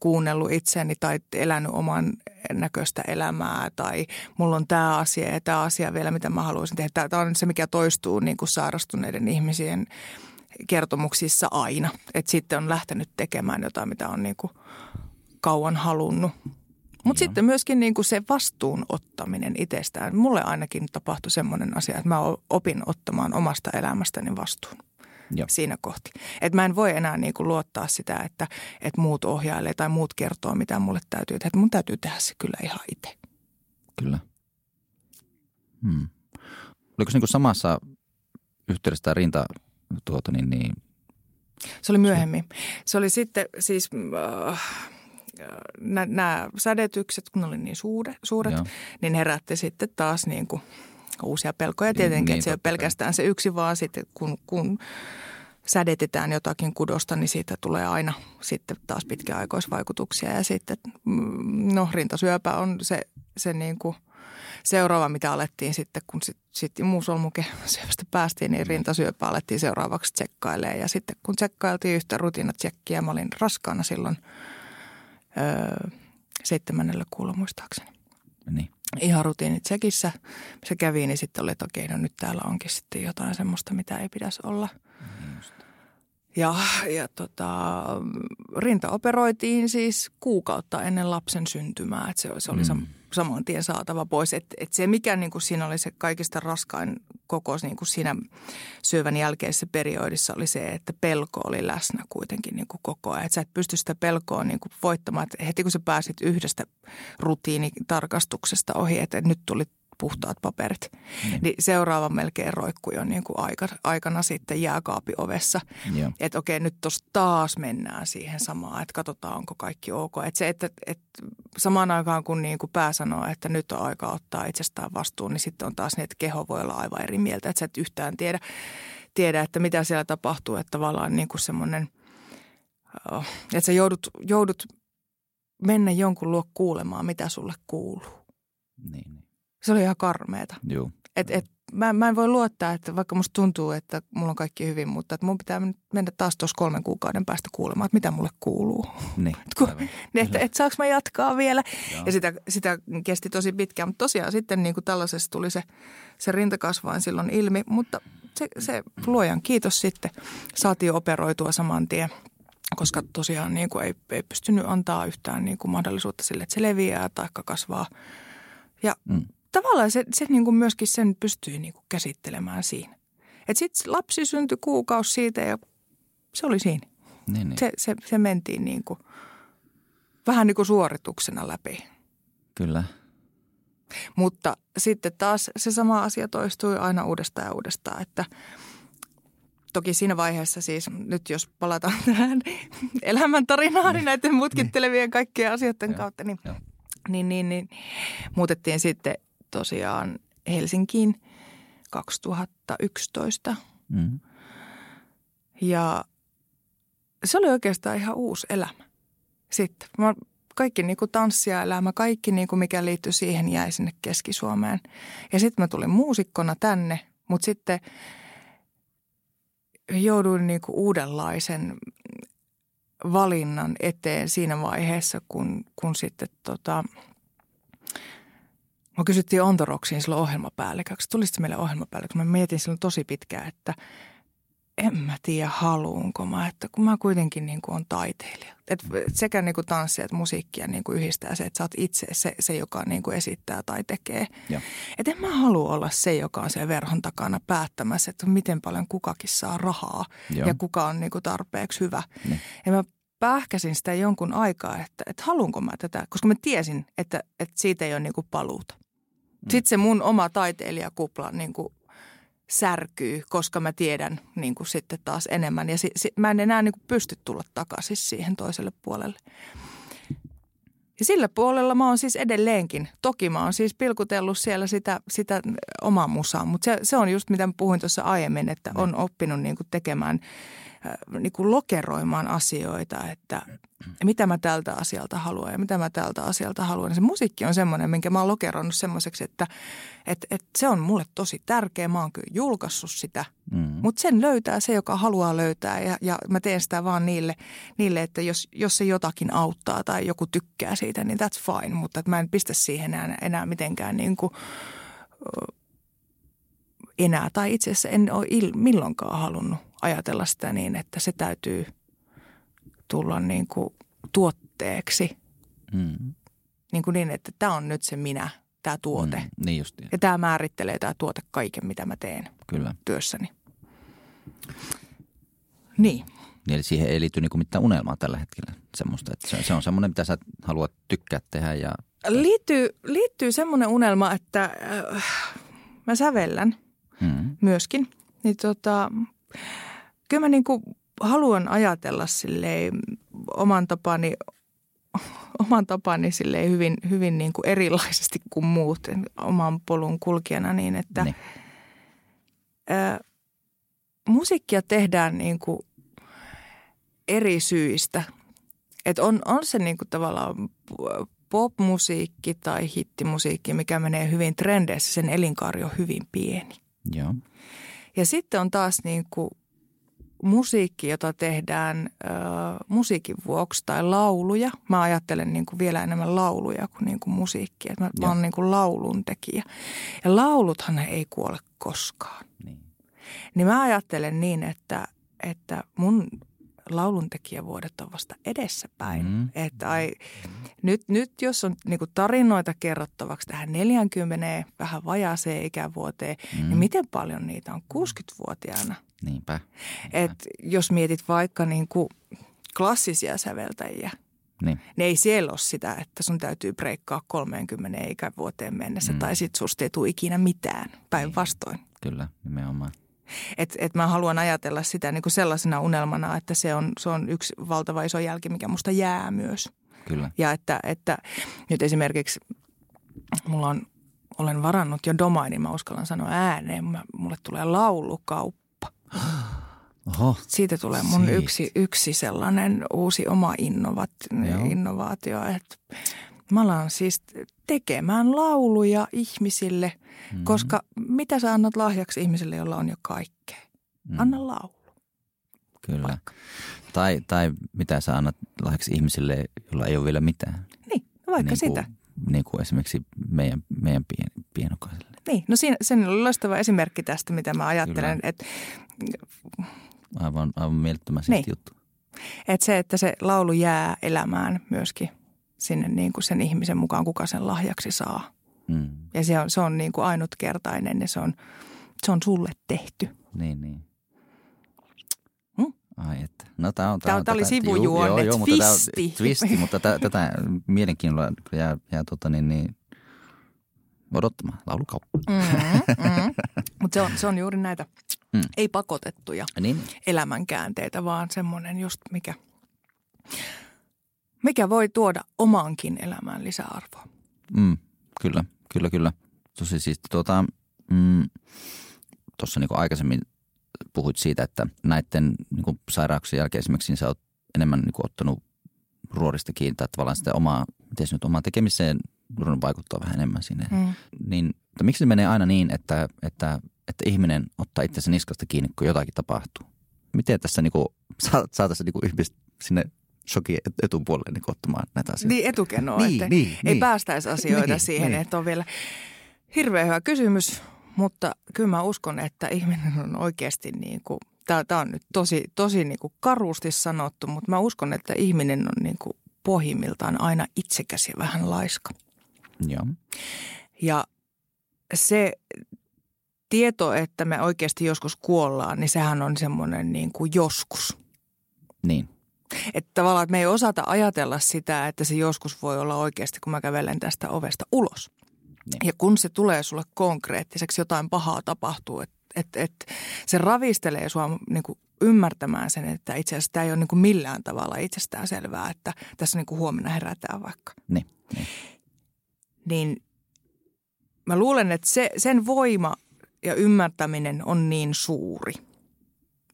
kuunnellut itseäni tai elänyt oman näköistä elämää tai mulla on tämä asia ja tämä asia vielä, mitä mä haluaisin tehdä. Tämä on se, mikä toistuu niin kuin sairastuneiden ihmisien kertomuksissa aina. Että sitten on lähtenyt tekemään jotain, mitä on niin kuin kauan halunnut. Mutta sitten myöskin niin kuin se vastuun ottaminen itsestään. Mulle ainakin tapahtui semmoinen asia, että mä opin ottamaan omasta elämästäni vastuun. Joo. siinä kohti. Että mä en voi enää niin kuin luottaa sitä, että, että muut ohjailee tai muut kertoo, mitä mulle täytyy tehdä. Mun täytyy tehdä se kyllä ihan itse. Kyllä. Hmm. Oliko se niin kuin samassa yhteydessä tämä rinta tuota, niin, niin, se oli myöhemmin. Se oli sitten siis äh, nämä sädetykset, kun ne oli niin suure, suuret, Joo. niin herätti sitten taas niin kuin uusia pelkoja. Tietenkin, niin, että se ei ole pelkästään se yksi, vaan sitten kun, kun sädetetään jotakin kudosta, niin siitä tulee aina sitten taas pitkäaikoisvaikutuksia. Ja sitten, mm, no rintasyöpä on se, se niin kuin – seuraava, mitä alettiin sitten, kun sitten sit syövästä päästiin, niin rintasyöpä alettiin seuraavaksi tsekkailemaan. Ja sitten kun tsekkailtiin yhtä rutiinatsekkiä, mä olin raskaana silloin öö, seitsemännellä kuulla muistaakseni. Niin. Ihan rutiinitsekissä se kävi, niin sitten oli, että okei, no nyt täällä onkin sitten jotain semmoista, mitä ei pitäisi olla. Ja, ja tota, rinta operoitiin siis kuukautta ennen lapsen syntymää, että se, se oli mm. Saman tien saatava pois. Että et se mikä niin kuin siinä oli se kaikista raskain koko niin kuin siinä syövän jälkeisessä periodissa oli se, että pelko oli läsnä kuitenkin niin kuin koko ajan. Että sä et pysty sitä pelkoa niin kuin voittamaan. Että heti kun sä pääsit yhdestä rutiinitarkastuksesta ohi, että nyt tuli puhtaat paperit. Niin, niin seuraava melkein roikkui on niin kuin aika, aikana sitten jääkaapiovessa. Että okei, nyt tuossa taas mennään siihen samaan, että katsotaan, onko kaikki ok. Että se, että, että samaan aikaan kun niin kuin pää sanoo, että nyt on aika ottaa itsestään vastuun, niin sitten on taas niin, että keho voi olla aivan eri mieltä. Että sä et yhtään tiedä, tiedä että mitä siellä tapahtuu. Että tavallaan niin kuin semmoinen, oh, että sä joudut, joudut mennä jonkun luo kuulemaan, mitä sulle kuuluu. Niin, niin. Se oli ihan karmeeta. Joo. Et, et, mä, mä en voi luottaa, että vaikka musta tuntuu, että mulla on kaikki hyvin, mutta että mun pitää mennä taas tuossa kolmen kuukauden päästä kuulemaan, että mitä mulle kuuluu. Niin, kun, niin että, että saanko mä jatkaa vielä. Joo. Ja sitä, sitä kesti tosi pitkään, mutta tosiaan sitten niin kuin tällaisessa tuli se, se rintakasvain silloin ilmi, mutta se, se luojan kiitos sitten saatiin operoitua saman tien koska tosiaan niin kuin ei, ei pystynyt antaa yhtään niin kuin mahdollisuutta sille, että se leviää tai kasvaa. Ja mm tavallaan se, se niin kuin myöskin sen pystyy niin kuin käsittelemään siinä. Että sitten lapsi syntyi kuukausi siitä ja se oli siinä. Niin, niin. Se, se, se mentiin niin kuin, vähän niin kuin suorituksena läpi. Kyllä. Mutta sitten taas se sama asia toistui aina uudestaan ja uudestaan, että toki siinä vaiheessa siis, nyt jos palataan tähän elämäntarinaan niin näiden mutkittelevien kaikkien asioiden kautta, niin, niin, niin, niin muutettiin sitten tosiaan Helsinkiin 2011. Mm. Ja se oli oikeastaan ihan uusi elämä. Sitten mä, kaikki niin kuin tanssijaelämä, kaikki niin kuin mikä liittyi siihen jäi sinne Keski-Suomeen. Ja sitten mä tulin muusikkona tänne, mutta sitten jouduin niin kuin uudenlaisen valinnan eteen siinä vaiheessa, kun, kun sitten tota – Mä kysyttiin Ontoroksiin silloin ohjelmapäälliköksi. Tulisit meille ohjelmapäälliköksi? Mä mietin silloin tosi pitkään, että en mä tiedä haluunko mä, että kun mä kuitenkin niin kuin on taiteilija. Et sekä niin kuin tanssia että musiikkia niin kuin yhdistää se, että sä oot itse se, se joka niin kuin esittää tai tekee. Että en mä halua olla se, joka on siellä verhon takana päättämässä, että miten paljon kukakin saa rahaa ja, ja kuka on niin kuin tarpeeksi hyvä. Niin. Ja mä pähkäsin sitä jonkun aikaa, että, että haluanko mä tätä, koska mä tiesin, että, että siitä ei ole niin kuin paluuta. Mm. Sitten se mun oma taiteilijakupla niin kuin särkyy, koska mä tiedän niin kuin sitten taas enemmän. Ja si, si, mä en enää niin kuin pysty tulla takaisin siihen toiselle puolelle. Ja sillä puolella mä oon siis edelleenkin. Toki mä oon siis pilkutellut siellä sitä, sitä omaa musaa, mutta se, se on just mitä mä puhuin tuossa aiemmin, että on oppinut niin kuin tekemään – Äh, niin kuin lokeroimaan asioita, että mitä mä tältä asialta haluan ja mitä mä tältä asialta haluan. Ja se musiikki on semmoinen, minkä mä oon lokeroinut semmoiseksi, että, että, että se on mulle tosi tärkeä. Mä oon kyllä julkaissut sitä, mm. mutta sen löytää se, joka haluaa löytää ja, ja mä teen sitä vaan niille, niille että jos, jos se jotakin auttaa tai joku tykkää siitä, niin that's fine. Mutta että mä en pistä siihen enää, enää mitenkään niin kuin, enää tai itse asiassa en ole il, milloinkaan halunnut ajatella sitä niin, että se täytyy tulla niin kuin tuotteeksi. Mm. Niin kuin niin, että tämä on nyt se minä, tämä tuote. Mm, niin justiin. Ja tämä määrittelee tämä tuote kaiken, mitä mä teen Kyllä. työssäni. Niin. niin. Eli siihen ei liity niin mitään unelmaa tällä hetkellä semmoista, että se, se on semmoinen, mitä sä haluat tykkää tehdä ja... Liittyy, liittyy semmoinen unelma, että äh, mä sävellän mm. myöskin. Niin tota, kyllä mä niin kuin haluan ajatella silleen oman tapani, oman tapani silleen hyvin, hyvin niin kuin erilaisesti kuin muut oman polun kulkijana niin, että niin. Ä, musiikkia tehdään niin kuin eri syistä. Et on, on se niin kuin tavallaan popmusiikki tai hittimusiikki, mikä menee hyvin trendeissä, sen elinkaari on hyvin pieni. Joo. Ja sitten on taas niin kuin musiikki, jota tehdään ö, musiikin vuoksi tai lauluja. Mä ajattelen niin kuin vielä enemmän lauluja kuin, niin kuin musiikkia. Mä, mä oon niin kuin laulun tekijä. Ja lauluthan ei kuole koskaan. Niin. niin mä ajattelen niin, että, että mun lauluntekijävuodet on vasta edessäpäin. Mm. Että ai, nyt, nyt jos on niin tarinoita kerrottavaksi tähän 40 vähän vajaaseen ikävuoteen, mm. niin miten paljon niitä on 60-vuotiaana? Niinpä. Et jos mietit vaikka niin kuin klassisia säveltäjiä, niin. niin ei siellä ole sitä, että sun täytyy breikkaa 30 ikävuoteen mennessä mm. tai sit susta ei tule ikinä mitään, päinvastoin. Niin. Kyllä, nimenomaan. Et, et mä haluan ajatella sitä niin kuin sellaisena unelmana, että se on, se on yksi valtava iso jälki, mikä musta jää myös. Kyllä. Ja että, että nyt esimerkiksi mulla on, olen varannut jo domainin, mä uskallan sanoa ääneen, mulle tulee laulukauppa. Oho, Siitä tulee mun yksi, yksi sellainen uusi oma innovat, innovaatio, että Mä alan siis tekemään lauluja ihmisille, mm-hmm. koska mitä sä annat lahjaksi ihmisille, jolla on jo kaikkea? Mm. Anna laulu. Kyllä. Tai, tai mitä sä annat lahjaksi ihmisille, jolla ei ole vielä mitään. Niin, no vaikka niin sitä. Kuin, niin kuin esimerkiksi meidän, meidän pien, pienokaisille. Niin, no siinä, sen on loistava esimerkki tästä, mitä mä ajattelen. Että, aivan, aivan mielettömän niin. juttu. Että se, että se laulu jää elämään myöskin sinne niin kuin sen ihmisen mukaan, kuka sen lahjaksi saa. Mm. Ja se on, se on niin kuin ainutkertainen ja se on, se on sulle tehty. Niin, niin. Hmm? Ai että. No tämä on, tää, tää, tää oli sivujuonne, joo, mutta twisti. twisti, mutta tätä mielenkiinnolla jää, jää tota niin, niin odottamaan laulukauppa. Mm, mm. Mutta se on, se on juuri näitä mm. ei pakotettuja niin. elämänkäänteitä, vaan semmoinen just mikä – mikä voi tuoda omaankin elämään lisäarvoa. Mm, kyllä, kyllä, kyllä. Tosi siis tuota, mm, tuossa niin aikaisemmin puhuit siitä, että näiden niin sairauksien jälkeen esimerkiksi niin sä oot enemmän niin ottanut ruorista kiinni tai tavallaan sitä omaa, miten nyt omaa tekemiseen vaikuttaa vähän enemmän sinne. Mm. Niin, mutta miksi se menee aina niin, että, että, että ihminen ottaa itsensä niskasta kiinni, kun jotakin tapahtuu? Miten tässä niin kuin, saataisiin niin ihmiset sinne shoki etupuolelle niin ottamaan näitä asioita. Niin etukenoa, niin, että niin, ei niin. päästäisi asioita niin, siihen, niin. että on vielä hirveän hyvä kysymys, mutta kyllä mä uskon, että ihminen on oikeasti niin kuin, tämä on nyt tosi, tosi niin kuin karusti sanottu, mutta mä uskon, että ihminen on niin kuin pohjimmiltaan aina itsekäs ja vähän laiska. Joo. Ja se tieto, että me oikeasti joskus kuollaan, niin sehän on semmoinen niin kuin joskus. Niin. Että tavallaan että me ei osata ajatella sitä, että se joskus voi olla oikeasti, kun mä kävelen tästä ovesta ulos. Niin. Ja kun se tulee sulle konkreettiseksi, jotain pahaa tapahtuu, että et, et, se ravistelee sua niin kuin ymmärtämään sen, että itse asiassa tämä ei ole niin kuin millään tavalla itsestään selvää, että tässä niin kuin huomenna herätään vaikka. Niin, niin. Niin mä luulen, että se, sen voima ja ymmärtäminen on niin suuri,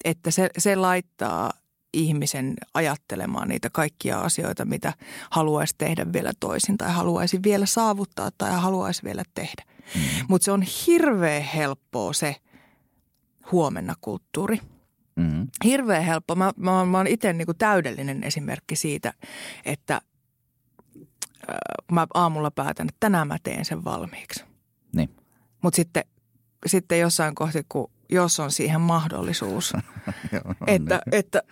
että se, se laittaa ihmisen ajattelemaan niitä kaikkia asioita, mitä haluaisi tehdä vielä toisin tai haluaisi vielä saavuttaa tai haluaisi vielä tehdä. Mm. Mutta se on hirveän helppoa se huomenna kulttuuri. Mm. Hirveän helppo. Mä, mä, mä oon itse niinku täydellinen esimerkki siitä, että mä aamulla päätän, että tänään mä teen sen valmiiksi. Niin. Mutta sitten, sitten jossain kohti, kun jos on siihen mahdollisuus, Joo, että, niin. että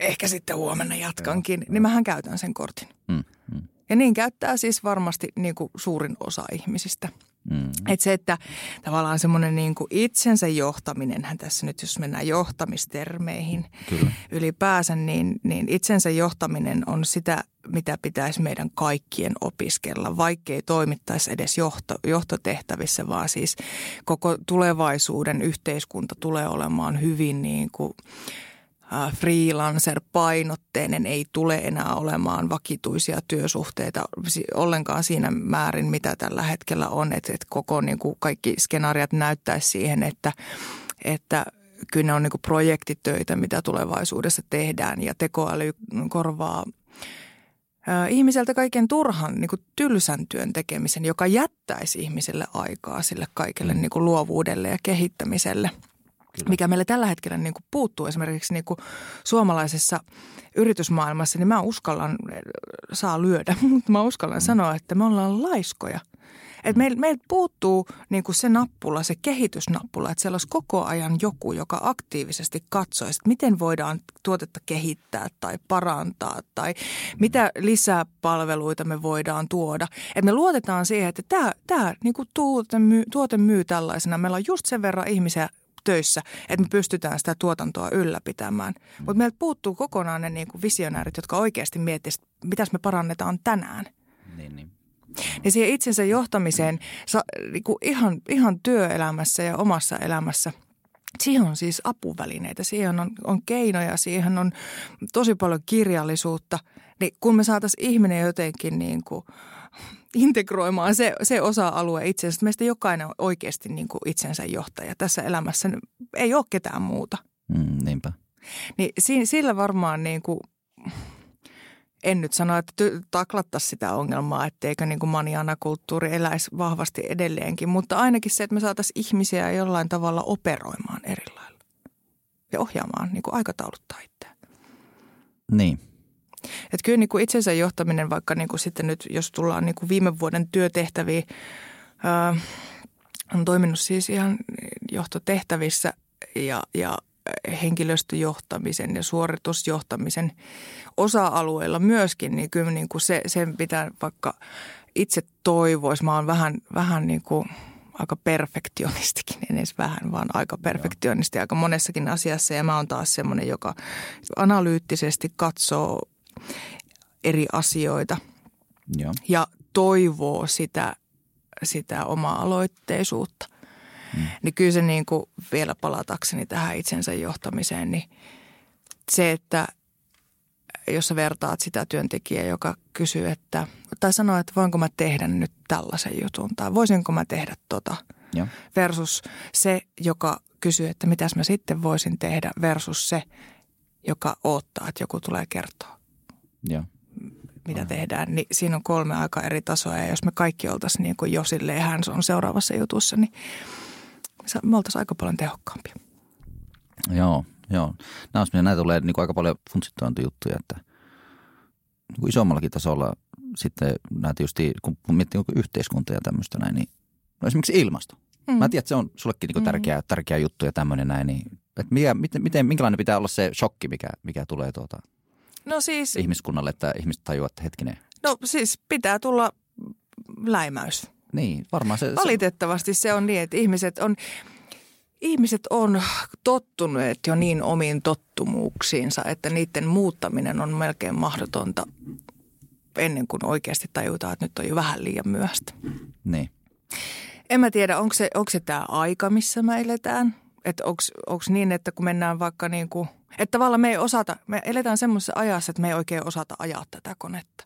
ehkä sitten huomenna jatkankin, Joo, niin mähän käytän sen kortin. Mm, mm. Ja niin käyttää siis varmasti niin kuin suurin osa ihmisistä. Mm. Että se, että tavallaan semmoinen niin kuin itsensä johtaminenhän tässä nyt, jos mennään johtamistermeihin Kyllä. ylipäänsä, niin, niin itsensä johtaminen on sitä, mitä pitäisi meidän kaikkien opiskella, vaikkei toimittaisi edes johto, johtotehtävissä, vaan siis koko tulevaisuuden yhteiskunta tulee olemaan hyvin niin kuin – freelancer-painotteinen ei tule enää olemaan vakituisia työsuhteita ollenkaan siinä määrin, mitä tällä hetkellä on. Että, että koko niin kuin kaikki skenaariat näyttäisi siihen, että, että kyllä ne on niin kuin projektitöitä, mitä tulevaisuudessa tehdään. Ja tekoäly korvaa ihmiseltä kaiken turhan niin kuin tylsän työn tekemisen, joka jättäisi ihmiselle aikaa sille kaikelle niin kuin luovuudelle ja kehittämiselle – Kyllä. mikä meillä tällä hetkellä niin kuin puuttuu esimerkiksi niin kuin suomalaisessa yritysmaailmassa, niin mä uskallan, saa lyödä, mutta mä uskallan mm. sanoa, että me ollaan laiskoja. Et meiltä meil puuttuu niin kuin se nappula, se kehitysnappula, että siellä olisi koko ajan joku, joka aktiivisesti katsoisi, että miten voidaan tuotetta kehittää tai parantaa tai mitä lisää palveluita me voidaan tuoda. Et me luotetaan siihen, että tämä, niin kuin tuote, myy, tuote myy tällaisena. Meillä on just sen verran ihmisiä töissä, että me pystytään sitä tuotantoa ylläpitämään. Mm. Mutta meiltä puuttuu kokonaan ne niin kuin visionäärit, jotka oikeasti miettisivät, mitä me parannetaan tänään. Niin, niin. Niin siihen itsensä johtamiseen sa, niin kuin ihan, ihan työelämässä ja omassa elämässä – Siihen on siis apuvälineitä, siihen on, on keinoja, siihen on tosi paljon kirjallisuutta. Niin kun me saataisiin ihminen jotenkin niin kuin integroimaan se, se osa-alue itsensä. Meistä jokainen on oikeasti niin kuin itsensä johtaja. Tässä elämässä ei ole ketään muuta. Mm, niinpä. Niin sillä varmaan niin kuin, en nyt sano, että taklattaisi sitä ongelmaa, etteikö niin kuin maniana-kulttuuri eläisi vahvasti edelleenkin, mutta ainakin se, että me saataisiin ihmisiä jollain tavalla operoimaan eri lailla ja ohjaamaan, niin kuin aikatauluttaa itseään. Niin. Että kyllä niin kuin itsensä johtaminen, vaikka niin kuin sitten nyt, jos tullaan niin kuin viime vuoden työtehtäviin, ää, on toiminut siis ihan johtotehtävissä ja, ja henkilöstöjohtamisen ja suoritusjohtamisen osa-alueilla myöskin, niin kyllä niin kuin se, sen pitää vaikka itse toivoisi. Mä oon vähän, vähän niin kuin aika perfektionistikin, en edes vähän, vaan aika perfektionisti aika monessakin asiassa. Ja mä oon taas semmoinen, joka analyyttisesti katsoo eri asioita Joo. ja toivoo sitä, sitä omaa aloitteisuutta. Mm. Niin kyllä se niin kuin vielä palatakseni tähän itsensä johtamiseen, niin se, että jos sä vertaat sitä työntekijää, joka kysyy, että, tai sanoo, että voinko mä tehdä nyt tällaisen jutun, tai voisinko mä tehdä tota, ja. versus se, joka kysyy, että mitäs mä sitten voisin tehdä, versus se, joka odottaa, että joku tulee kertoa. Ja. mitä Aha. tehdään, niin siinä on kolme aika eri tasoa. Ja jos me kaikki oltaisiin niin kuin jo silleen hän on seuraavassa jutussa, niin me oltaisiin aika paljon tehokkaampia. Joo, joo. Nämä, näitä tulee niin kuin aika paljon funtsittointijuttuja, että niin kuin isommallakin tasolla sitten näitä just, kun miettii niin yhteiskunta ja tämmöistä näin, niin no esimerkiksi ilmasto. Mm. Mä tiedän, että se on sullekin niin kuin tärkeä, mm. tärkeä juttu ja tämmöinen näin, niin että mikä, miten, miten, minkälainen pitää olla se shokki, mikä, mikä tulee tuota no siis, ihmiskunnalle, että ihmiset tajuaa, että hetkinen. No siis pitää tulla läimäys. Niin, varmaan se. Valitettavasti se on niin, että ihmiset on, ihmiset on tottuneet jo niin omiin tottumuuksiinsa, että niiden muuttaminen on melkein mahdotonta ennen kuin oikeasti tajutaan, että nyt on jo vähän liian myöhäistä. Niin. En mä tiedä, onko se, onko se tämä aika, missä me eletään – Että onko niin, että kun mennään vaikka niin kuin, että tavallaan me ei osata, me eletään semmoisessa ajassa, että me ei oikein osata ajaa tätä konetta.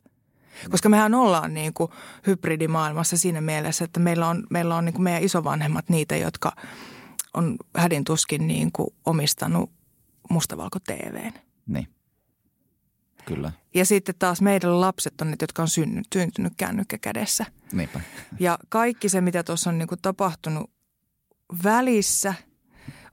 Koska mehän ollaan niin kuin hybridimaailmassa siinä mielessä, että meillä on, meillä on niin kuin meidän isovanhemmat niitä, jotka on hädin tuskin niin kuin omistanut mustavalko TVn. Niin. Kyllä. Ja sitten taas meidän lapset on ne, jotka on syntynyt, syntynyt kännykkä kädessä. Niinpä. Ja kaikki se, mitä tuossa on niin kuin tapahtunut välissä,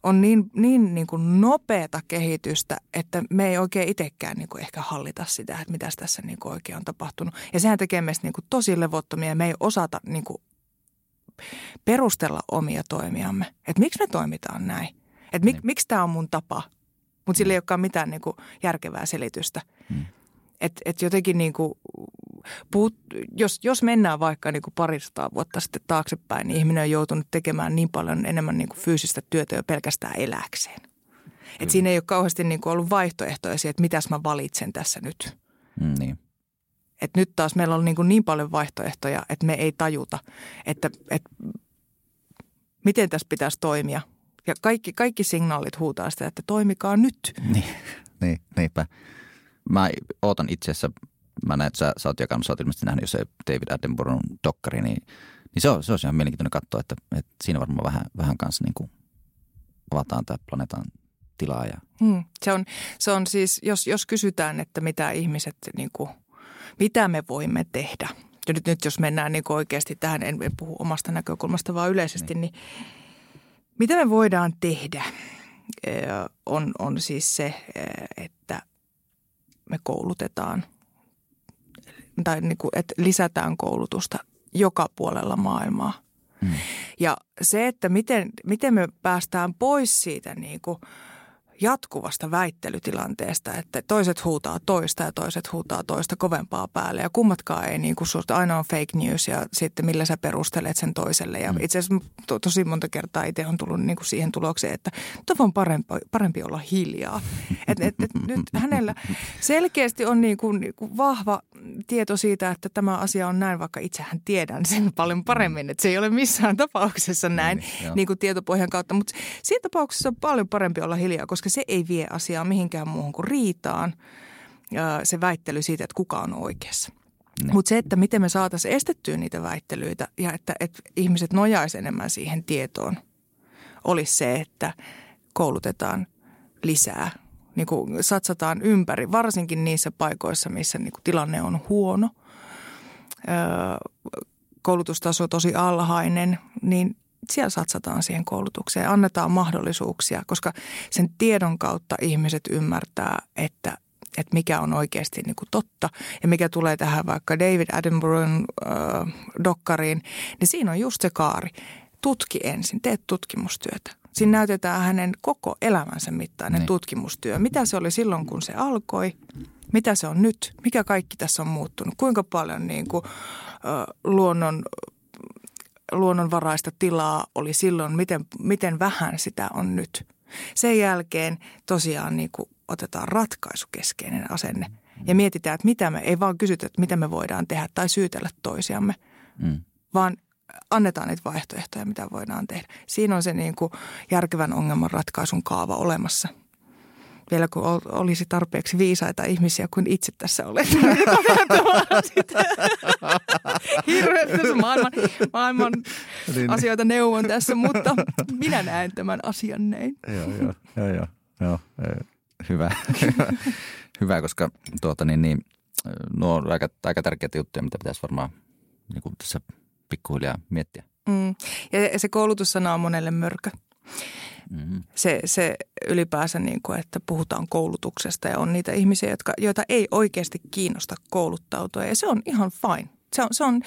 on niin, niin, niin kuin nopeata kehitystä, että me ei oikein itsekään niin kuin ehkä hallita sitä, että mitä tässä niin kuin oikein on tapahtunut. Ja sehän tekee meistä niin kuin tosi levottomia ja me ei osata niin kuin perustella omia toimiamme. Että miksi me toimitaan näin? Että mik, niin. miksi tämä on mun tapa? Mutta sillä ei olekaan mitään niin kuin järkevää selitystä. Hmm. Että et jotenkin niin kuin, puhut, jos, jos mennään vaikka niin kuin parisataa vuotta sitten taaksepäin, niin ihminen on joutunut tekemään niin paljon enemmän niin kuin fyysistä työtä jo pelkästään eläkseen. Et siinä ei ole kauheasti niin kuin ollut vaihtoehtoja siihen, että mitäs mä valitsen tässä nyt. Mm, niin. Et nyt taas meillä on niin, kuin niin paljon vaihtoehtoja, että me ei tajuta, että, että miten tässä pitäisi toimia. Ja kaikki, kaikki signaalit huutaa sitä, että toimikaa nyt. Niin, niin niinpä. Mä ootan itse asiassa, mä näen, että sä, sä oot jakanut, sä oot ilmeisesti nähnyt, jos se David Attenboroughn dokkari, niin, niin se, on, se on ihan mielenkiintoinen katsoa, että, että siinä varmaan vähän, vähän kanssa niin kuin avataan tämä planeetan tilaa. Ja... Hmm. Se, on, se on siis, jos, jos kysytään, että mitä ihmiset, niin kuin, mitä me voimme tehdä. Ja nyt, nyt jos mennään niin oikeasti tähän, en, en puhu omasta näkökulmasta, vaan yleisesti, niin, niin mitä me voidaan tehdä on, on siis se, että me koulutetaan tai niin kuin, että lisätään koulutusta joka puolella maailmaa. Mm. Ja se, että miten, miten me päästään pois siitä niin kuin – jatkuvasta väittelytilanteesta, että toiset huutaa toista ja toiset huutaa toista kovempaa päälle ja kummatkaan ei niin kuin susta, aina on fake news ja sitten millä sä perustelet sen toiselle. Ja mm. itse asiassa to, tosi monta kertaa itse on tullut niin kuin siihen tulokseen, että on parempi, parempi olla hiljaa. Et, et, et, nyt hänellä selkeästi on niin kuin, niin kuin vahva tieto siitä, että tämä asia on näin, vaikka itsehän tiedän sen paljon paremmin, että se ei ole missään tapauksessa näin niin, niin kuin tietopohjan kautta. Mutta siinä tapauksessa on paljon parempi olla hiljaa, koska se ei vie asiaa mihinkään muuhun kuin riitaan. Se väittely siitä, että kuka on oikeassa. Niin. Mutta se, että miten me saataisiin estettyä niitä väittelyitä ja että, että ihmiset nojaisi enemmän siihen tietoon, olisi se, että koulutetaan lisää. Niin kuin satsataan ympäri, varsinkin niissä paikoissa, missä niin kuin tilanne on huono. koulutustaso tosi alhainen, niin siellä satsataan siihen koulutukseen, annetaan mahdollisuuksia, koska sen tiedon kautta ihmiset ymmärtää, että että mikä on oikeasti niin kuin totta ja mikä tulee tähän vaikka David Attenboroughn äh, dokkariin, niin siinä on just se kaari. Tutki ensin, teet tutkimustyötä. Siinä näytetään hänen koko elämänsä mittainen niin. tutkimustyö. Mitä se oli silloin, kun se alkoi? Mitä se on nyt? Mikä kaikki tässä on muuttunut? Kuinka paljon niin kuin, äh, luonnon luonnonvaraista tilaa oli silloin, miten, miten vähän sitä on nyt. Sen jälkeen tosiaan niin kuin otetaan ratkaisukeskeinen asenne ja mietitään, että mitä me, ei vaan kysytä, että mitä me voidaan tehdä tai syytellä toisiamme, mm. vaan annetaan niitä vaihtoehtoja, mitä voidaan tehdä. Siinä on se niin kuin järkevän ongelman ratkaisun kaava olemassa – vielä kun olisi tarpeeksi viisaita ihmisiä kuin itse tässä olet. Hirveästi maailman, maailman niin. asioita neuvon tässä, mutta minä näen tämän asian näin. joo, joo, joo, joo, joo. Hyvä. Hyvä, koska tuota, niin, niin, nuo on aika, aika tärkeitä juttuja, mitä pitäisi varmaan niin kuin tässä pikkuhiljaa miettiä. Mm. Ja se koulutussana on monelle mörkö. Mm-hmm. Se, se ylipäänsä, niin kuin, että puhutaan koulutuksesta ja on niitä ihmisiä, jotka, joita ei oikeasti kiinnosta kouluttautua ja se on ihan fine. Se on, se on,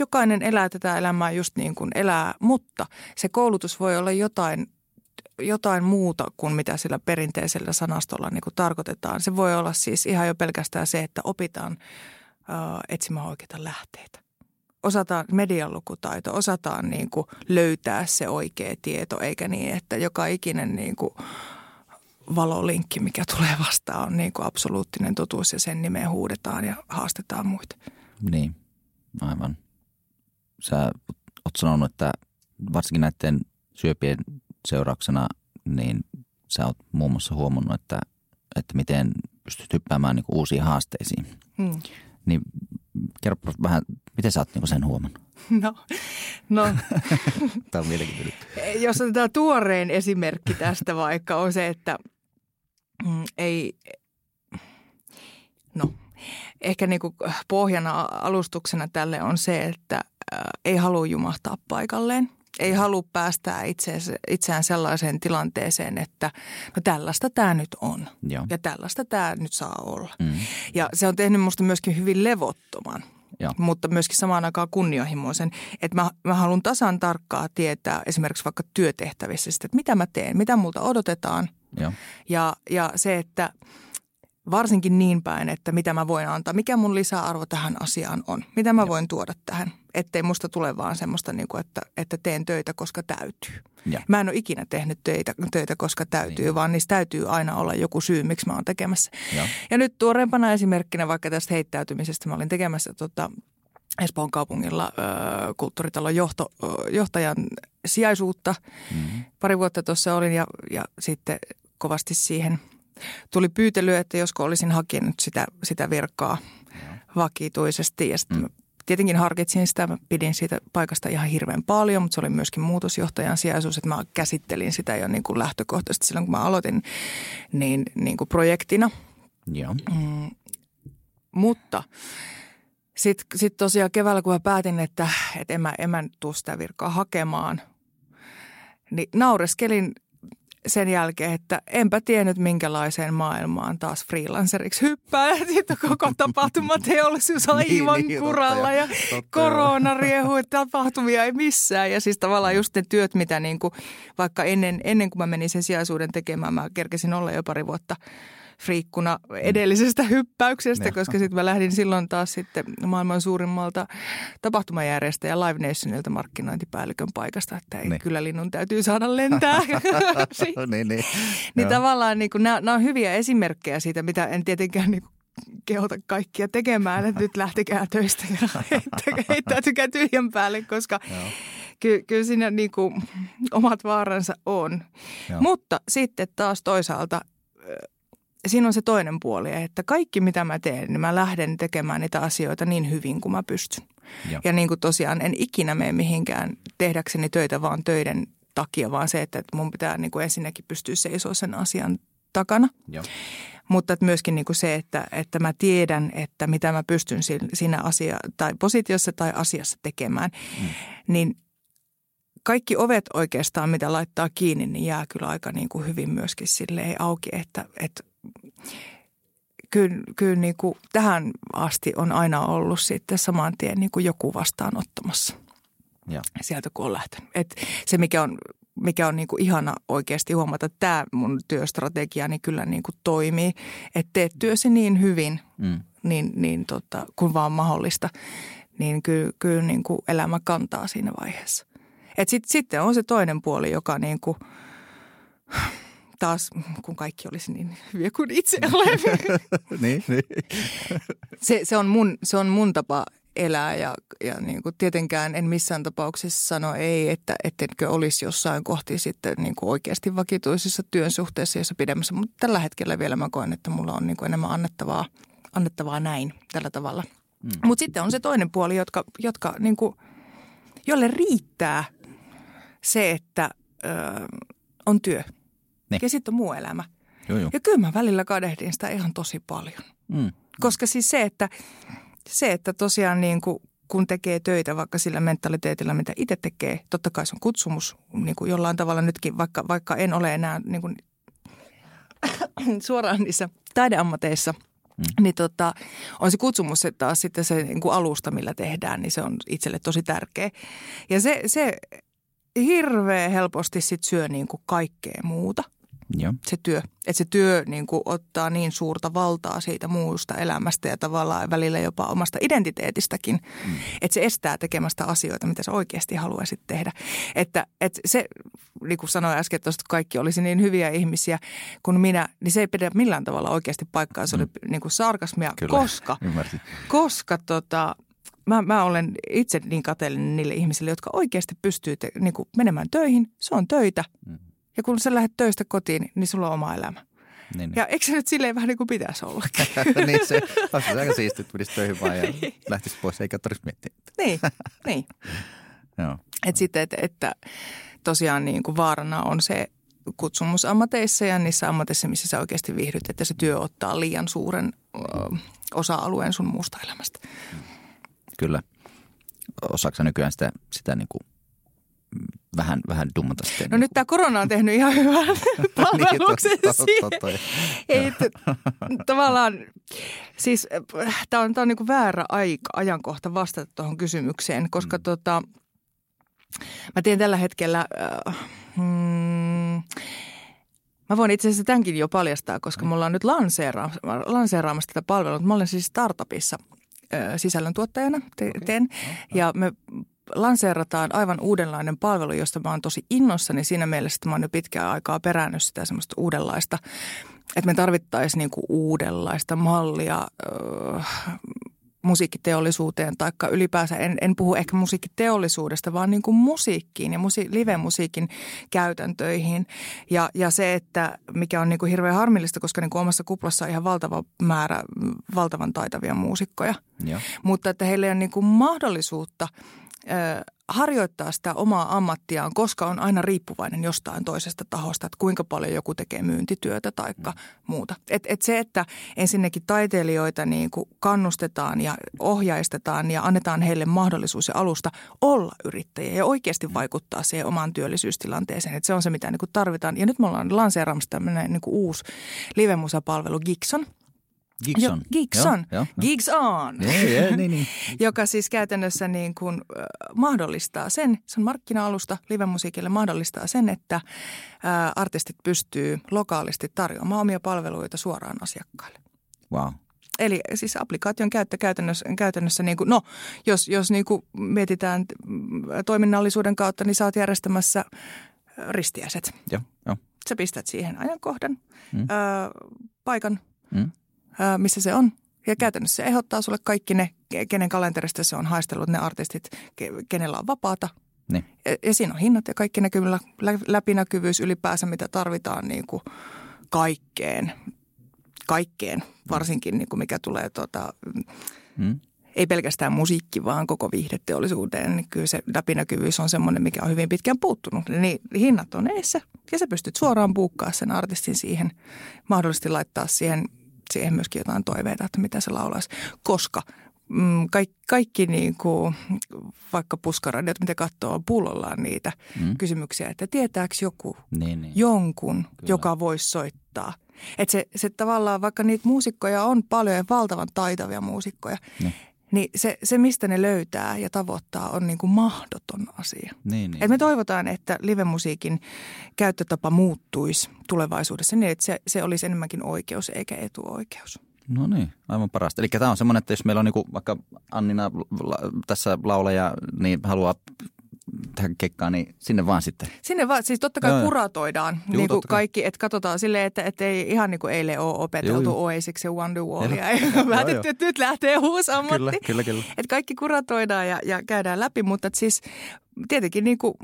jokainen elää tätä elämää just niin kuin elää, mutta se koulutus voi olla jotain, jotain muuta kuin mitä sillä perinteisellä sanastolla niin kuin tarkoitetaan. Se voi olla siis ihan jo pelkästään se, että opitaan etsimään oikeita lähteitä osataan median lukutaito, osataan niin kuin löytää se oikea tieto, eikä niin, että joka ikinen niin kuin valolinkki, mikä tulee vastaan, on niin kuin absoluuttinen totuus ja sen nimeen huudetaan ja haastetaan muita. Niin, aivan. Sä oot sanonut, että varsinkin näiden syöpien seurauksena niin sä oot muun muassa huomannut, että, että miten pystyt hyppäämään niin uusiin haasteisiin. Hmm. Niin kerro vähän, miten sä oot niin sen huomannut? No, no. Tämä on mielenkiintoinen. Jos otetaan tuorein esimerkki tästä vaikka on se, että mm, ei, no ehkä niin kuin pohjana alustuksena tälle on se, että ei halua jumahtaa paikalleen. Ei halua päästää itseään, itseään sellaiseen tilanteeseen, että no tällaista tämä nyt on Joo. ja tällaista tämä nyt saa olla. Mm. Ja se on tehnyt minusta myöskin hyvin levottoman. Joo. mutta myöskin samaan aikaan kunnianhimoisen. Että mä, mä haluan tasan tarkkaa tietää esimerkiksi vaikka työtehtävissä, että mitä mä teen, mitä multa odotetaan. Joo. Ja, ja se, että – varsinkin niin päin, että mitä mä voin antaa, mikä mun lisäarvo tähän asiaan on, mitä mä voin tuoda tähän, ettei musta tule vaan semmoista, niin kuin, että, että teen töitä, koska täytyy. Ja. Mä en ole ikinä tehnyt töitä, töitä koska täytyy, niin. vaan niissä täytyy aina olla joku syy, miksi mä oon tekemässä. Ja, ja nyt tuoreempana esimerkkinä vaikka tästä heittäytymisestä, mä olin tekemässä tota, Espoon kaupungilla ö, kulttuuritalon johto, johtajan sijaisuutta. Mm-hmm. Pari vuotta tuossa olin ja, ja sitten kovasti siihen – tuli pyytely, että josko olisin hakenut sitä, sitä virkaa vakituisesti. Ja sitten mm. Tietenkin harkitsin sitä, mä pidin siitä paikasta ihan hirveän paljon, mutta se oli myöskin muutosjohtajan sijaisuus, että mä käsittelin sitä jo niin kuin lähtökohtaisesti silloin, kun mä aloitin niin, niin kuin projektina. Joo. Mm, mutta sitten sit tosiaan keväällä, kun mä päätin, että, että en mä, en mä tuu sitä virkaa hakemaan, niin naureskelin sen jälkeen, että enpä tiennyt minkälaiseen maailmaan taas freelanceriksi hyppää. Sitten koko tapahtumateollisuus aivan niin, niin, kuralla totta, ja totta, korona riehuu, tapahtumia ei missään. Ja siis tavallaan just ne työt, mitä niin kuin, vaikka ennen, ennen kuin mä menin sen sijaisuuden tekemään, mä kerkesin olla jo pari vuotta – friikkuna edellisestä hyppäyksestä, ja. koska sitten mä lähdin silloin taas sitten maailman suurimmalta tapahtumajärjestäjä Live Nationilta markkinointipäällikön paikasta, että ei, niin. kyllä linnun täytyy saada lentää. niin, niin. niin tavallaan niin kuin, nämä, nämä on hyviä esimerkkejä siitä, mitä en tietenkään niin kuin kehota kaikkia tekemään, että nyt lähtekää töistä ja heittäytykää tyhjän päälle, koska ky, kyllä siinä niin kuin omat vaaransa on. Joo. Mutta sitten taas toisaalta siinä on se toinen puoli, että kaikki mitä mä teen, niin mä lähden tekemään niitä asioita niin hyvin kuin mä pystyn. Ja, ja niin kuin tosiaan en ikinä mene mihinkään tehdäkseni töitä vaan töiden takia, vaan se, että mun pitää niin kuin ensinnäkin pystyä seisoa sen asian takana. Ja. Mutta että myöskin niin kuin se, että, että mä tiedän, että mitä mä pystyn siinä asia, tai positiossa tai asiassa tekemään, mm. niin kaikki ovet oikeastaan, mitä laittaa kiinni, niin jää kyllä aika niin kuin hyvin myöskin silleen auki, että, että kyllä, kyllä niin kuin tähän asti on aina ollut sitten saman tien niin kuin joku vastaanottamassa ja. sieltä kun on lähtenyt. Et se mikä on, mikä on niin kuin ihana oikeasti huomata, että tämä mun työstrategia niin kyllä niin kuin toimii. Että teet työsi niin hyvin mm. niin, niin tota, kuin vaan mahdollista, niin kyllä, kyllä niin kuin elämä kantaa siinä vaiheessa. Et sit, sitten on se toinen puoli, joka niin kuin – taas, kun kaikki olisi niin hyviä kuin itse olen. niin, niin. Se, se, on mun, se on mun tapa elää ja, ja niin kuin tietenkään en missään tapauksessa sano ei, että ettenkö olisi jossain kohti sitten niin kuin oikeasti vakituisissa työn suhteessa, jossa pidemmässä. Mutta tällä hetkellä vielä mä koen, että mulla on niin kuin enemmän annettavaa, annettavaa näin tällä tavalla. Mm. Mutta sitten on se toinen puoli, jotka, jotka niin kuin, jolle riittää se, että ö, on työ – niin. Ja sitten on muu elämä. Joo, joo. Ja kyllä mä välillä kadehdin sitä ihan tosi paljon. Mm. Koska siis se, että, se, että tosiaan niin kuin, kun tekee töitä vaikka sillä mentaliteetillä, mitä itse tekee, totta kai se on kutsumus niin kuin jollain tavalla nytkin, vaikka, vaikka en ole enää niin kuin, suoraan niissä taideammateissa – Mm. Niin tota, on se kutsumus se taas sitten se niin kuin alusta, millä tehdään, niin se on itselle tosi tärkeä. Ja se, se hirveän helposti sit syö niin kuin kaikkea muuta – Joo. se työ. Että se työ niin kuin, ottaa niin suurta valtaa siitä muusta elämästä ja tavallaan välillä jopa omasta identiteetistäkin, mm. että se estää tekemästä asioita, mitä sä oikeasti haluaisit tehdä. Että, että se, niin kuin sanoin äsken, että kaikki olisi niin hyviä ihmisiä kuin minä, niin se ei pidä millään tavalla oikeasti paikkaa. Se mm. oli niin kuin sarkasmia, Kyllä, koska, koska tota, mä, mä olen itse niin kateellinen niille ihmisille, jotka oikeasti pystyy te, niin kuin menemään töihin. Se on töitä. Mm Ja kun sä lähdet töistä kotiin, niin sulla on oma elämä. Niin, niin. Ja eikö se nyt silleen vähän niin kuin pitäisi olla? niin se, olisi aika siistiä, että menisi töihin vaan ja niin. lähtisi pois, eikä tarvitsisi miettiä. niin, niin. Joo. Et sitten, että, että tosiaan niin kuin vaarana on se kutsumusammateissa ja niissä ammateissa, missä sä oikeasti viihdyt, että se työ ottaa liian suuren ö, osa-alueen sun muusta elämästä. Kyllä. Osaatko nykyään sitä, sitä niin kuin vähän, vähän dummata sitten. No nyt tämä korona on tehnyt ihan hyvän palveluksen niin. Ei, tavallaan, siis tämä on, tää on niinku väärä aika, ajankohta vastata tuohon kysymykseen, koska mm. tota, mä teen tällä hetkellä, äh, mm, Mä voin itse asiassa tämänkin jo paljastaa, koska mulla on nyt lanseera, lanseeraamassa tätä palvelua. Mä olen siis startupissa sisällöntuottajana teen. Okay. Ja me lanseerataan aivan uudenlainen palvelu, josta mä oon tosi innossani siinä mielessä, että mä oon jo pitkään aikaa perännyt sitä semmoista uudenlaista, että me tarvittaisiin niinku uudenlaista mallia äh, musiikkiteollisuuteen, taikka ylipäänsä en, en puhu ehkä musiikkiteollisuudesta, vaan niin kuin musiikkiin ja musi, live-musiikin käytäntöihin. Ja, ja se, että mikä on niin kuin hirveän harmillista, koska niin kuin omassa kuplassa on ihan valtava määrä valtavan taitavia muusikkoja. Ja. Mutta että heillä on niin kuin mahdollisuutta – harjoittaa sitä omaa ammattiaan, koska on aina riippuvainen jostain toisesta tahosta, että kuinka paljon joku tekee myyntityötä tai mm. muuta. Et, et se, että ensinnäkin taiteilijoita niin kuin kannustetaan ja ohjaistetaan ja annetaan heille mahdollisuus ja alusta olla yrittäjiä ja oikeasti vaikuttaa siihen omaan työllisyystilanteeseen. Et se on se, mitä niin kuin tarvitaan. Ja nyt me ollaan lanseeraamassa tämmöinen niin kuin uusi livemusapalvelu Gixon – Gigs on. Gigs on. Jo, jo. Gigs on. Yeah, yeah, niin, niin. Joka siis käytännössä niin kuin, äh, mahdollistaa sen, se on markkina-alusta livemusiikille, mahdollistaa sen, että äh, artistit pystyy lokaalisti tarjoamaan omia palveluita suoraan asiakkaille. Wow. Eli siis applikaation käyttö käytännössä, käytännössä niin kuin, no jos, jos niin kuin mietitään toiminnallisuuden kautta, niin sä oot järjestämässä ristiäiset. Joo, jo. Sä pistät siihen ajankohdan, mm. ää, paikan, mm missä se on. Ja käytännössä se ehdottaa sulle kaikki ne, kenen kalenterista se on haistellut, ne artistit, kenellä on vapaata. Niin. Ja, ja siinä on hinnat ja kaikki näkyvillä, läpinäkyvyys ylipäänsä, mitä tarvitaan niin kuin kaikkeen, kaikkeen, varsinkin niin kuin mikä tulee tuota, hmm. ei pelkästään musiikki, vaan koko viihdeteollisuuteen. Niin kyllä se läpinäkyvyys on semmoinen, mikä on hyvin pitkään puuttunut. Niin hinnat on eessä ja sä pystyt suoraan buukkaa sen artistin siihen, mahdollisesti laittaa siihen – siihen myöskin jotain toiveita, että mitä se laulaisi. Koska mm, kaikki, kaikki niin kuin, vaikka puskaradiot, mitä katsoo, pullollaan niitä mm. kysymyksiä, että tietääkö joku niin, niin. jonkun, Kyllä. joka voisi soittaa. Että se, se tavallaan, vaikka niitä muusikkoja on paljon ja valtavan taitavia muusikkoja, niin. Niin se, se, mistä ne löytää ja tavoittaa, on niin kuin mahdoton asia. Niin, niin. Et me toivotaan, että livemusiikin käyttötapa muuttuisi tulevaisuudessa niin, että se, se olisi enemmänkin oikeus eikä etuoikeus. No niin, aivan parasta. Eli tämä on semmoinen, että jos meillä on niin vaikka Annina tässä laulaja, niin haluaa tähän kekkaan, niin sinne vaan sitten. Sinne vaan, siis totta kai joo, kuratoidaan Juu, niin kuin kaikki, että katsotaan silleen, että, että ei ihan niin kuin eilen ole opeteltu joo, Oasiksi ja Wonderwallia päätetty, että nyt lähtee uusi ammatti. Kyllä, kyllä, kyllä. Että kaikki kuratoidaan ja, ja käydään läpi, mutta siis tietenkin niin kuin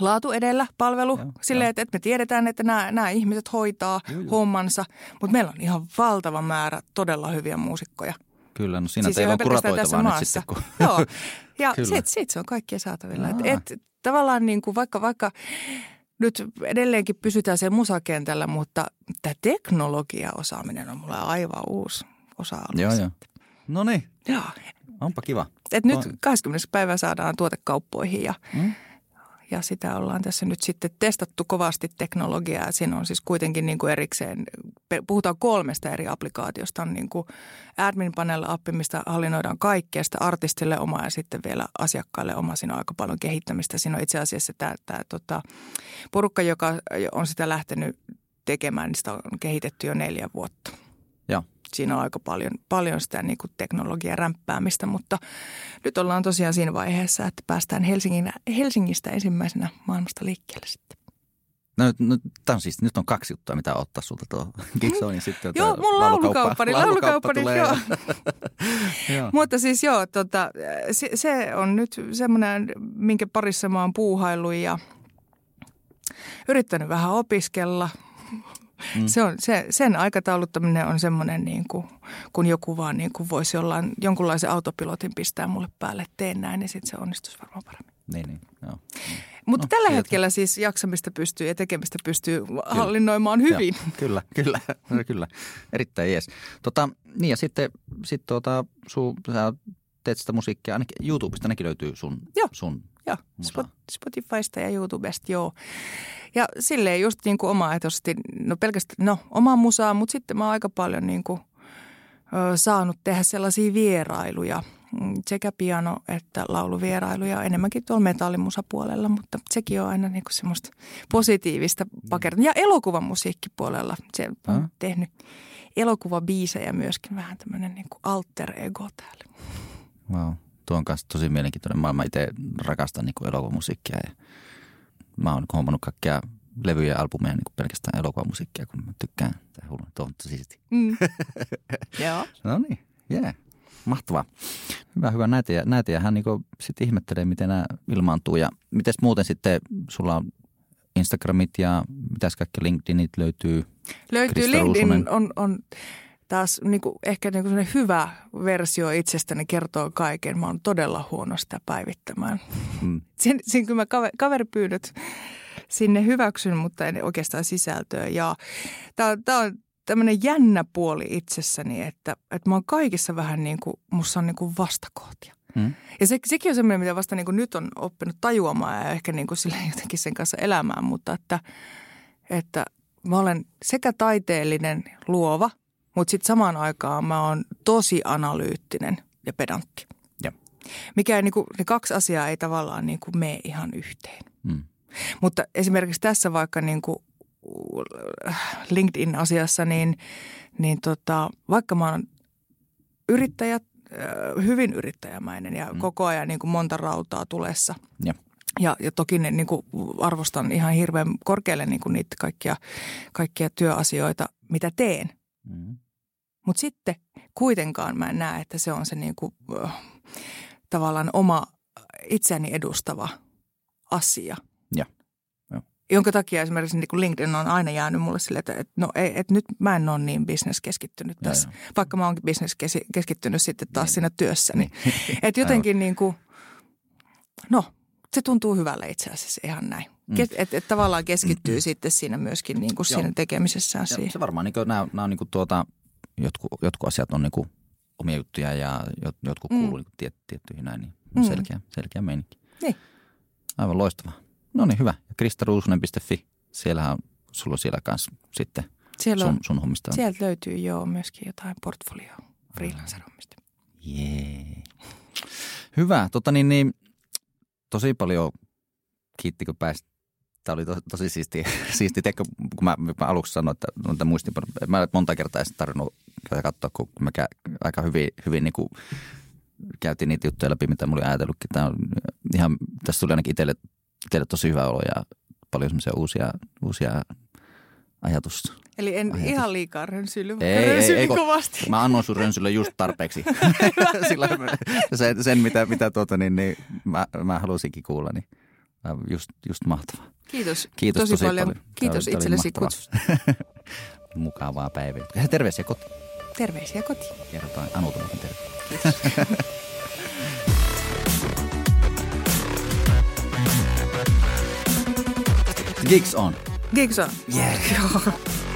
laatu edellä palvelu joo, silleen, että, että me tiedetään, että nämä, nämä ihmiset hoitaa joo, joo. hommansa, mutta meillä on ihan valtava määrä todella hyviä muusikkoja – Kyllä, no siinä siis ei vaan kuratoita vaan nyt sitten. Kun... Joo, ja sitten sit se on kaikkien saatavilla. Et, et, tavallaan niin kuin vaikka, vaikka nyt edelleenkin pysytään siellä musakentällä, mutta tämä teknologiaosaaminen on mulle aivan uusi osa-alue. Joo, joo. No niin. Joo. Onpa kiva. Et nyt 20. päivä saadaan tuotekauppoihin ja mm ja sitä ollaan tässä nyt sitten testattu kovasti teknologiaa. Siinä on siis kuitenkin niin kuin erikseen, puhutaan kolmesta eri applikaatiosta. On niin kuin admin panel appi, mistä hallinnoidaan kaikkea, sitä artistille oma ja sitten vielä asiakkaille oma. Siinä on aika paljon kehittämistä. Siinä on itse asiassa tämä, tämä tota, porukka, joka on sitä lähtenyt tekemään, niin sitä on kehitetty jo neljä vuotta siinä on aika paljon, paljon sitä niin kuin teknologian rämpäämistä, mutta nyt ollaan tosiaan siinä vaiheessa, että päästään Helsingin, Helsingistä ensimmäisenä maailmasta liikkeelle sitten. No, no tämä on siis, nyt on kaksi juttua, mitä ottaa sulta tuo Gigsonin sitten. joo, on laulukauppani, laulukauppani, joo. joo. Mutta siis joo, tota, se, se on nyt semmoinen, minkä parissa mä oon puuhaillut ja yrittänyt vähän opiskella. Mm. Se on, se, sen aikatauluttaminen on semmoinen, niin kuin, kun joku vaan niin kuin voisi jollain, jonkunlaisen autopilotin pistää mulle päälle, teen näin, niin sitten se onnistuisi varmaan paremmin. Niin, niin, joo. Mutta no, tällä hetkellä siis jaksamista pystyy ja tekemistä pystyy kyllä. hallinnoimaan hyvin. Joo, kyllä, kyllä, kyllä. Erittäin jees. Tota, niin ja sitten sit tuota, su, sä teet sitä musiikkia, ainakin YouTubesta nekin löytyy sun, joo. sun Joo, musa. Spotifysta ja YouTubesta, joo. Ja silleen just niin kuin omaehtoisesti, no pelkästään, no omaa musaa, mutta sitten mä oon aika paljon niin kuin, ö, saanut tehdä sellaisia vierailuja – Mm, sekä piano- että lauluvierailuja enemmänkin tuolla metallimusapuolella, mutta sekin on aina niinku semmoista positiivista pakeria. Ja elokuvan musiikkipuolella se on äh. tehnyt elokuvabiisejä myöskin vähän tämmöinen niinku alter ego täällä. Wow. Tuo on kanssa tosi mielenkiintoinen maailma. Itse rakastan niinku elokuvamusiikkia ja mä oon hommannut kaikkia levyjä ja albumeja niin pelkästään elokuvamusiikkia, kun mä tykkään. Tuo on tosi siisti. Mm. Joo. no niin, yeah. Mahtavaa. Hyvä, hyvä. Näitä ja, näitä ja hän niin sitten ihmettelee, miten nämä ilmaantuu. Ja miten muuten sitten sulla on Instagramit ja mitäs kaikki LinkedInit löytyy? Löytyy. Krista LinkedIn on, on taas niin kuin, ehkä niin kuin hyvä versio itsestäni kertoo kaiken. Mä oon todella huono sitä päivittämään. Mm. Siinä, siinä kun mä kaver, kaveripyydöt sinne hyväksyn, mutta en oikeastaan sisältöä. Ja tämä on tämmöinen jännä puoli itsessäni, että, että mä oon kaikissa vähän niin kuin, musta on niin kuin vastakohtia. Hmm. Ja se, sekin on semmoinen, mitä vasta niin kuin nyt on oppinut tajuamaan ja ehkä niin kuin sille jotenkin sen kanssa elämään, mutta että, että mä olen sekä taiteellinen, luova, mutta sitten samaan aikaan mä oon tosi analyyttinen ja pedantti. Ja. Mikä ei, niin kuin, ne kaksi asiaa ei tavallaan niin kuin mene ihan yhteen. Hmm. Mutta esimerkiksi tässä vaikka niin kuin LinkedIn-asiassa, niin, niin tota, vaikka mä oon yrittäjä, äh, hyvin yrittäjämäinen ja mm. koko ajan niin kuin monta rautaa tulessa. Ja. Ja, ja toki ne, niin kuin arvostan ihan hirveän korkealle niin kuin niitä kaikkia, kaikkia työasioita, mitä teen. Mm. Mutta sitten kuitenkaan mä en näe, että se on se niin kuin, äh, tavallaan oma itseäni edustava asia – jonka takia esimerkiksi niin kuin LinkedIn on aina jäänyt mulle sille, että, että, no, ei, että nyt mä en ole niin bisneskeskittynyt tässä, ja, vaikka mä oonkin bisneskeskittynyt sitten taas niin. siinä työssäni. Niin. että jotenkin niin kuin, no se tuntuu hyvälle itse asiassa ihan näin. Mm. Että et, tavallaan keskittyy mm. sitten siinä myöskin niin kuin siinä tekemisessään siihen. Se varmaan, niin kuin, nämä, nämä on niin kuin tuota, jotkut, jotkut asiat on niin kuin omia juttuja ja jotkut mm. kuuluu niin tiet, tiettyihin näin, niin mm. selkeä, selkeä meininki. Niin. Aivan loistavaa. No niin, hyvä. kristaruusunen.fi, siellähän sulla on siellä kanssa sitten siellä sun, sun hommista. Sieltä löytyy jo myöskin jotain portfolio freelancer-hommista. Jee. Hyvä. Tota niin, niin, tosi paljon kiitti, kun pääsit. Tämä oli to, tosi siisti, siisti teko, kun mä, mä aluksi sanoin, että, että muistin, mä monta kertaa edes tarvinnut katsoa, kun mä kä, aika hyvin, hyvin niin kuin käytiin niitä juttuja läpi, mitä mulla oli ajatellutkin. Tämä on ihan, tässä tuli ainakin itselle teille tosi hyvä olo ja paljon semmoisia uusia, uusia ajatus. Eli en ajatus. ihan liikaa rönsyily, mutta ei, ei, ei, kovasti. Mä annoin sun rönsylle just tarpeeksi. Sillä sen, sen, mitä, mitä tuota, niin, niin mä, mä halusinkin kuulla, niin just, just mahtavaa. Kiitos. Kiitos tosi, tosi paljon. paljon. Kiitos oli, itsellesi kutsusta. Mukavaa päivää. Terveisiä kotiin. Terveisiä kotiin. Kerrotaan Anuta muuten terveisiä. Kiitos. Gigs on. Gigs on. Yeah.